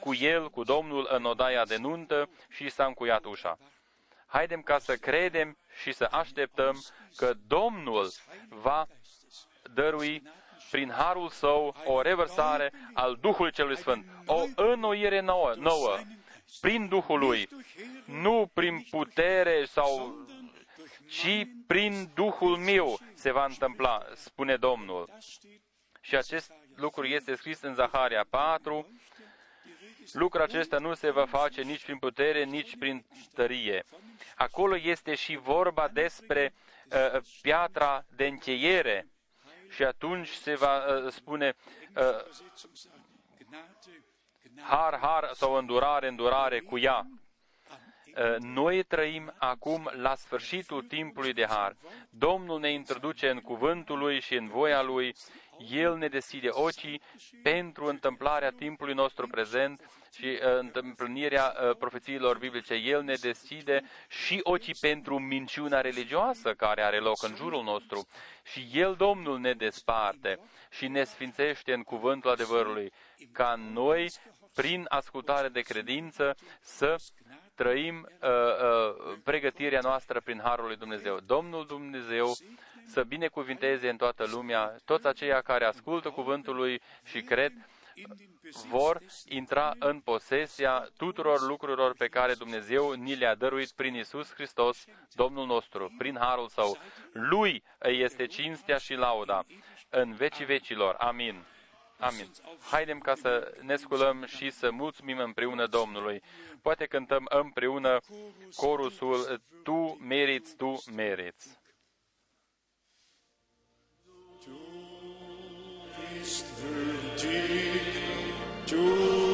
cu el, cu Domnul, în odaia de nuntă și s-a încuiat ușa. Haidem ca să credem și să așteptăm că Domnul va dărui prin harul său o revărsare al Duhului Celui Sfânt, o înnoire nouă, nouă prin Duhul lui, nu prin putere sau ci prin Duhul meu se va întâmpla, spune Domnul. Și acest lucru este scris în Zaharia 4. Lucrul acesta nu se va face nici prin putere, nici prin tărie. Acolo este și vorba despre uh, piatra de încheiere. Și atunci se va uh, spune uh, har, har sau îndurare, îndurare cu ea. Uh, noi trăim acum la sfârșitul timpului de har. Domnul ne introduce în cuvântul lui și în voia lui. El ne deschide ochii pentru întâmplarea timpului nostru prezent și uh, împlinirea uh, profețiilor biblice. El ne deschide și ochii pentru minciuna religioasă care are loc în jurul nostru. Și El, Domnul, ne desparte și ne sfințește în cuvântul adevărului, ca noi, prin ascultare de credință, să trăim uh, uh, pregătirea noastră prin Harul lui Dumnezeu. Domnul Dumnezeu să binecuvinteze în toată lumea toți aceia care ascultă cuvântul lui și cred vor intra în posesia tuturor lucrurilor pe care Dumnezeu ni le-a dăruit prin Isus Hristos, Domnul nostru, prin harul său. Lui este cinstea și lauda în vecii vecilor. Amin. Amin. Haidem ca să ne sculăm și să mulțumim împreună Domnului. Poate cântăm împreună corusul Tu meriți, Tu meriți. Du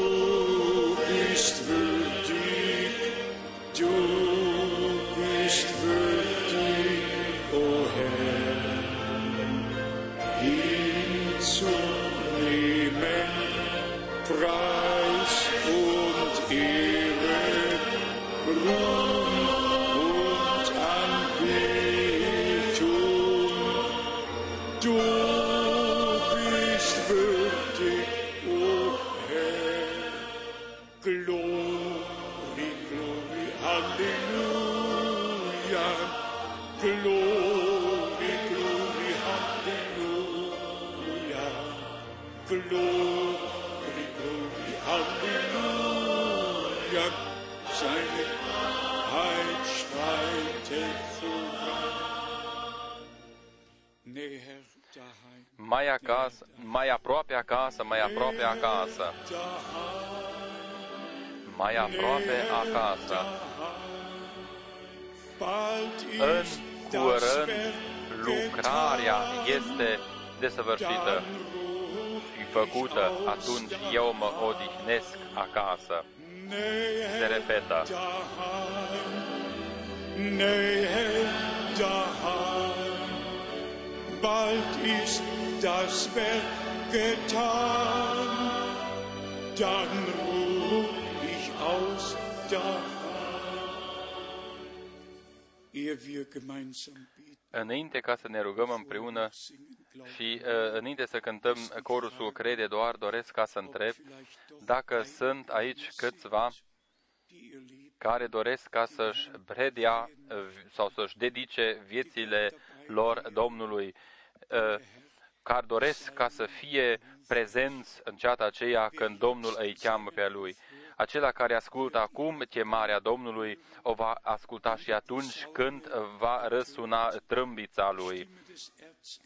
Mai acasă, mai aproape acasă, mai aproape acasă, mai aproape acasă. bald În ist curând das lucrarea este desăvârșită și făcută, atunci eu mă odihnesc acasă. Se repetă. Nähe daheim, bald ist das Werk getan, dann ruh ich aus daheim. Ehe wir gemeinsam beten, Înainte ca să ne rugăm împreună singen, glauben, și uh, înainte să cântăm corusul Crede doar, doresc ca să întreb dacă sunt aici câțiva die ihr Leben care doresc ca să-și predea uh, sau să-și dedice viețile lor Domnului, uh, care doresc ca să fie prezenți în ceata aceea când Domnul îi cheamă pe a lui. Acela care ascultă acum chemarea Domnului o va asculta și atunci când va răsuna trâmbița lui des Erzengels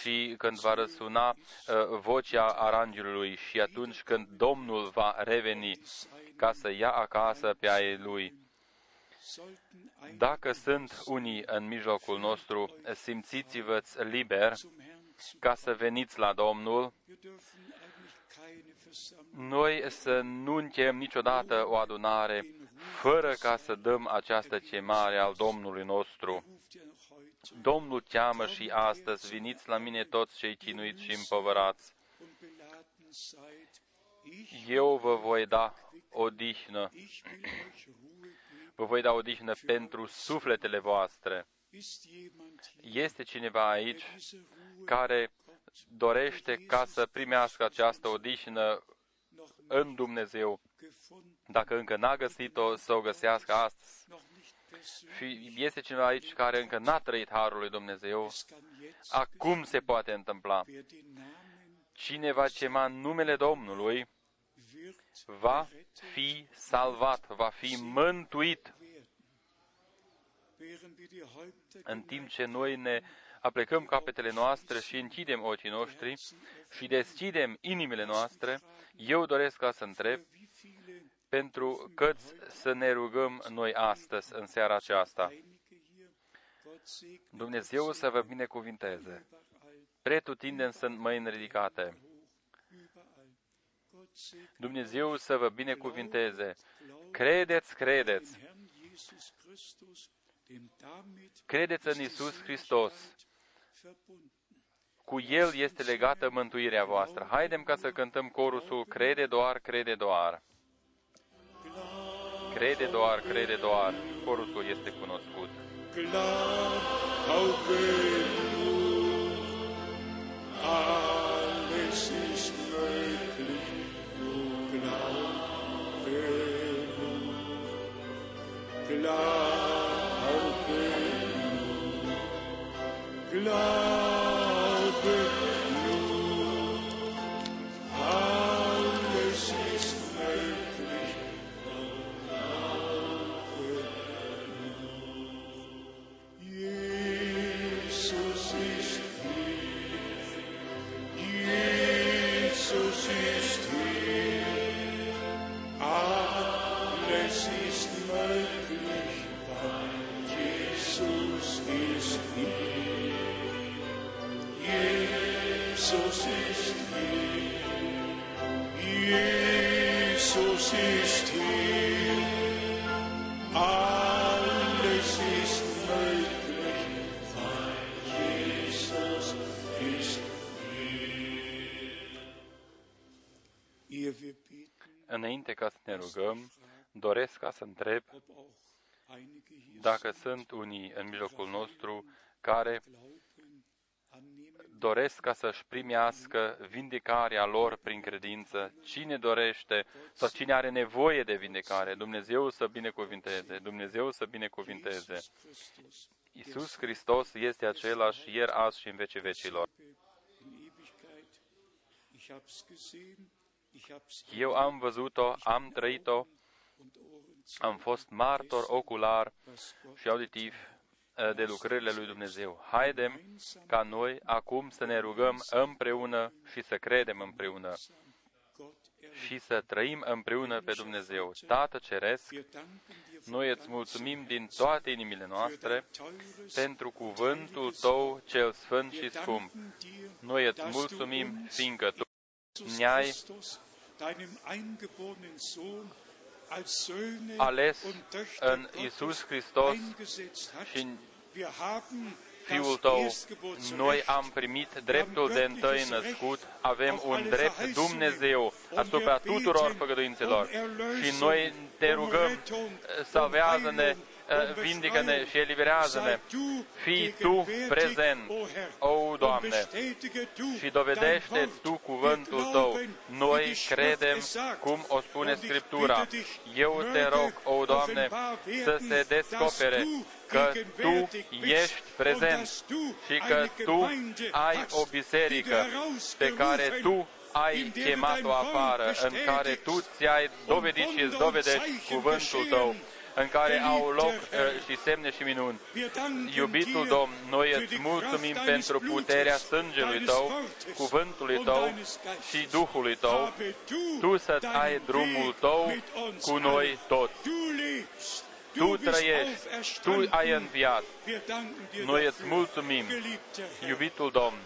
și când va răsuna uh, vocea arangelului și atunci când Domnul va reveni ca să ia acasă pe ai lui. sollten ein Dacă sunt unii în mijlocul nostru, simțiți-vă liber zum Herrn zu. Ca să veniți la Domnul. Wir dürfen eigentlich keine Versammlung Noi să nu închem niciodată o adunare fără ca să dăm această chemare al Domnului nostru. ruft ja noch heute Domnul cheamă și astăzi, veniți la mine toți cei chinuiți și împovărați und beladen seid, ich, eu vă voi da odihnă, ich will euch Ruhe geben. vă voi da odihnă pentru sufletele voastre. Ist jemand hier, Este cineva aici diese Ruhe care dorește ca să primească această odihnă noch, în Dumnezeu, gefunden, dacă încă n-a găsit-o, să o găsească astăzi. noch nicht persönlich? Și este cineva aici care încă n-a trăit Harul lui Dumnezeu, Es kann jetzt, acum se poate întâmpla. wer den Namen Cine va chema numele Domnului wird va fi salvat, va fi mântuit. În timp ce noi ne aplecăm capetele noastre și închidem ochii noștri și deschidem inimile noastre, eu doresc ca să întreb wie viele pentru câți să ne rugăm noi astăzi, în seara aceasta. einige hier, Gott segne Dumnezeu să vă binecuvinteze. überall, Pretutindeni sunt mâini ridicate. hoch, überall. Gott segne Dumnezeu să vă binecuvinteze. Credeți, credeți. Den Herrn Jesus Christus, denn damit Credeți în ist die Isus Hristos. Seligkeit verbunden. Cu El este legată mântuirea voastră. Haidem ca să cântăm corusul Crede doar, crede doar. Crede doar, crede doar. Corusul este cunoscut. Glaube nur, alles ist möglich, nur glaube nur, glaube alles ist möglich, Jesus ist hier, Jesus ist hier, alles ist möglich, weil Jesus ist hier. Jesus ist hier, Jesus ist hier, alles ist möglich, weil Jesus ist hier. Ehe wir beten, Înainte ca să ne rugăm, doresc ca să întreb dacă sunt unii în mijlocul nostru care Glauben annehmen, doresc ca să-și primească vindecarea lor prin credință. Cine dorește sau cine are nevoie de vindecare, Dumnezeu să binecuvinteze, Dumnezeu să binecuvinteze. Christus, Isus Hristos este același ieri, azi și în vecii vecilor. in Ewigkeit. Ich hab's gesehen, ich hab's Eu am văzut-o, am trăit-o, und Ohren zu, am fost martor ocular was Gott și auditiv eh, de lucrările lui Dumnezeu. Haidem ca noi acum să ne rugăm împreună și să credem împreună Gott erlebt. și să trăim împreună pe Dumnezeu. Tată Ceresc, Wir danken dir von noi îți mulțumim din toate inimile noastre pentru cuvântul Tău cel sfânt și scump. Noi îți mulțumim fiindcă Tu ne-ai ales în Isus Hristos și în Fiul Tău, noi am primit dreptul de întâi născut, avem un drept Dumnezeu asupra tuturor făgăduințelor. Și noi te rugăm, salvează-ne, vindică-ne și eliberează-ne. Fii Tu prezent, o Doamne, și dovedește Tu cuvântul Tău. Noi credem cum o spune Scriptura. Eu te rog, o Doamne, să se descopere că Tu ești prezent și că Tu ai o biserică pe care Tu ai chemat-o afară, în care Tu ți-ai dovedit și îți dovedești cuvântul Tău, în care au loc uh, și semne și minuni. Iubitul Domn, noi îți mulțumim pentru puterea sângelui Tău, cuvântului Tău și Duhului Tău. Tu să ai drumul Tău cu noi toți. Tu trăiești, Tu ai înviat. Noi îți mulțumim, iubitul Domn.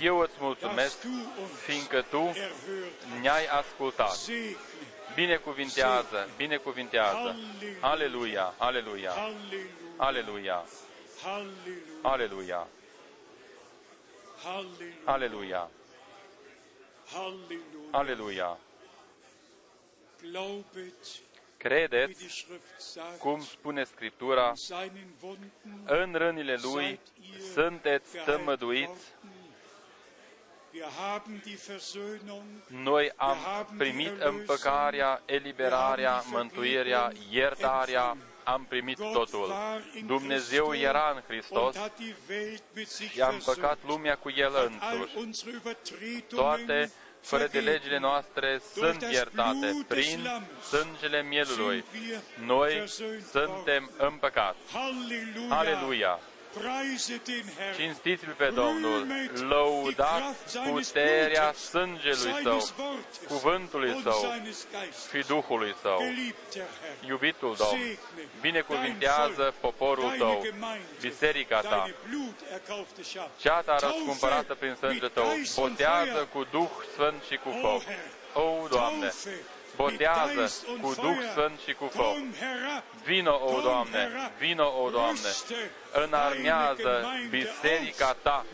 Eu îți mulțumesc, fiindcă Tu ne-ai ascultat. Binecuvintează, binecuvintează. Aleluia, aleluia, aleluia, aleluia, aleluia, aleluia. Glaubet, wie Credeți, die Schrift sagt, cum spune Scriptura, in seinen Wunden în rănile Lui sunteți tămăduiți. Noi am primit împăcarea, eliberarea, mântuirea, iertarea, am primit totul. Dumnezeu era în Hristos und hat die Welt mit sich și a împăcat versöhnt. lumea cu El All însuși. unsere Übertretungen Toate fără de legile vergeben. noastre sunt iertate prin sângele mielului. Noi suntem împăcați. Halleluja. Aleluia! Preise den Herrn. Cinstiți-L pe Domnul, lăudați puterea sângelui Său, seines Wortes cuvântului und Său seines Geistes. și Duhului Său. Geliebter Herr, Iubitul Domn, binecuvintează poporul Tău, biserica Ta, deine Blut erkaufte Schar. cea Ta răscumpărată prin sânge Tău, botează cu Duh Sfânt și cu foc. O, Doamne, botează cu Duh Sfânt și cu foc. Vino, o Doamne, vino, o Doamne, înarmează biserica Ta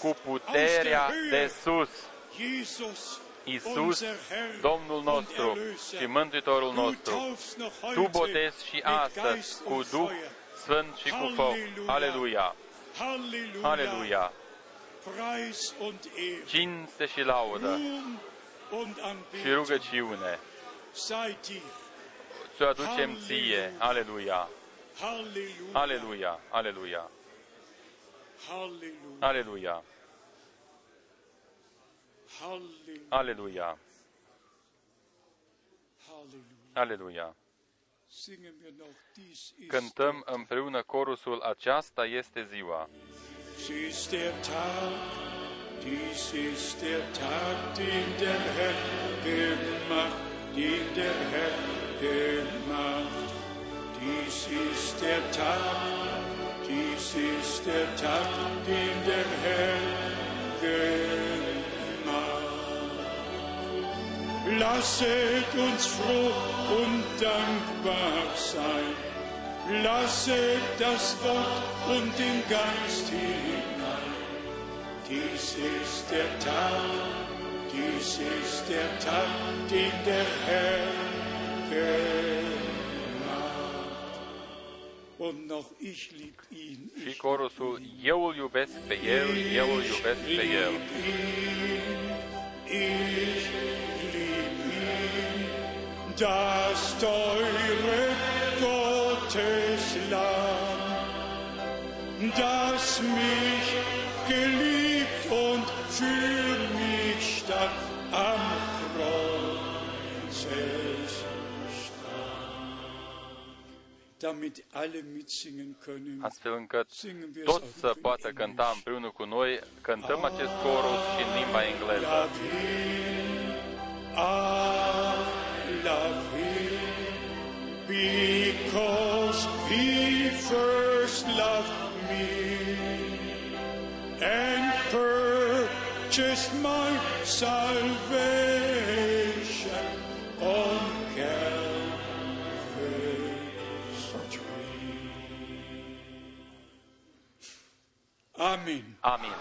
cu puterea de sus. Iisus, Domnul nostru și Mântuitorul nostru, Tu botezi și astăzi cu Duh Sfânt și cu foc. Aleluia! Aleluia! Preis und Ehre, Cinste și laudă. Ruhm und și Anbetung rugăciune sei dir. ți-o aducem ție. Aleluia! Halleluja. Aleluia! Aleluia! Halleluja. Aleluia! Halleluja. Aleluia! Halleluja. Aleluia! Singen wir noch, dies ist, Cântăm împreună corusul Aceasta este ziua. Dies ist der Tag, den der Herr gemacht, den der Herr gemacht. Dies ist der Tag, dies ist der Tag, den der Herr gemacht. Lasset uns froh und dankbar sein. Lasset das Wort und den Geist hinein. Dies ist der Tag, dies ist der Tag, den der Herr gemacht. Und noch ich lieb ihn, Și ich corusul Eu îl iubesc pe El, Eu îl iubesc pe El. lieb ihn, ich lieb ihn, das teure Gottesland, das mich geliebt für mich starb am Kreuz starb. Damit alle mitsingen können, Astfel încât singen wir es toți auch să in poată Englisch. cânta împreună cu noi, cântăm acest corus și în limba engleză. love him, I love him, because he first loved me and purchased my salvation on Calvary's tree. Amen. Amin.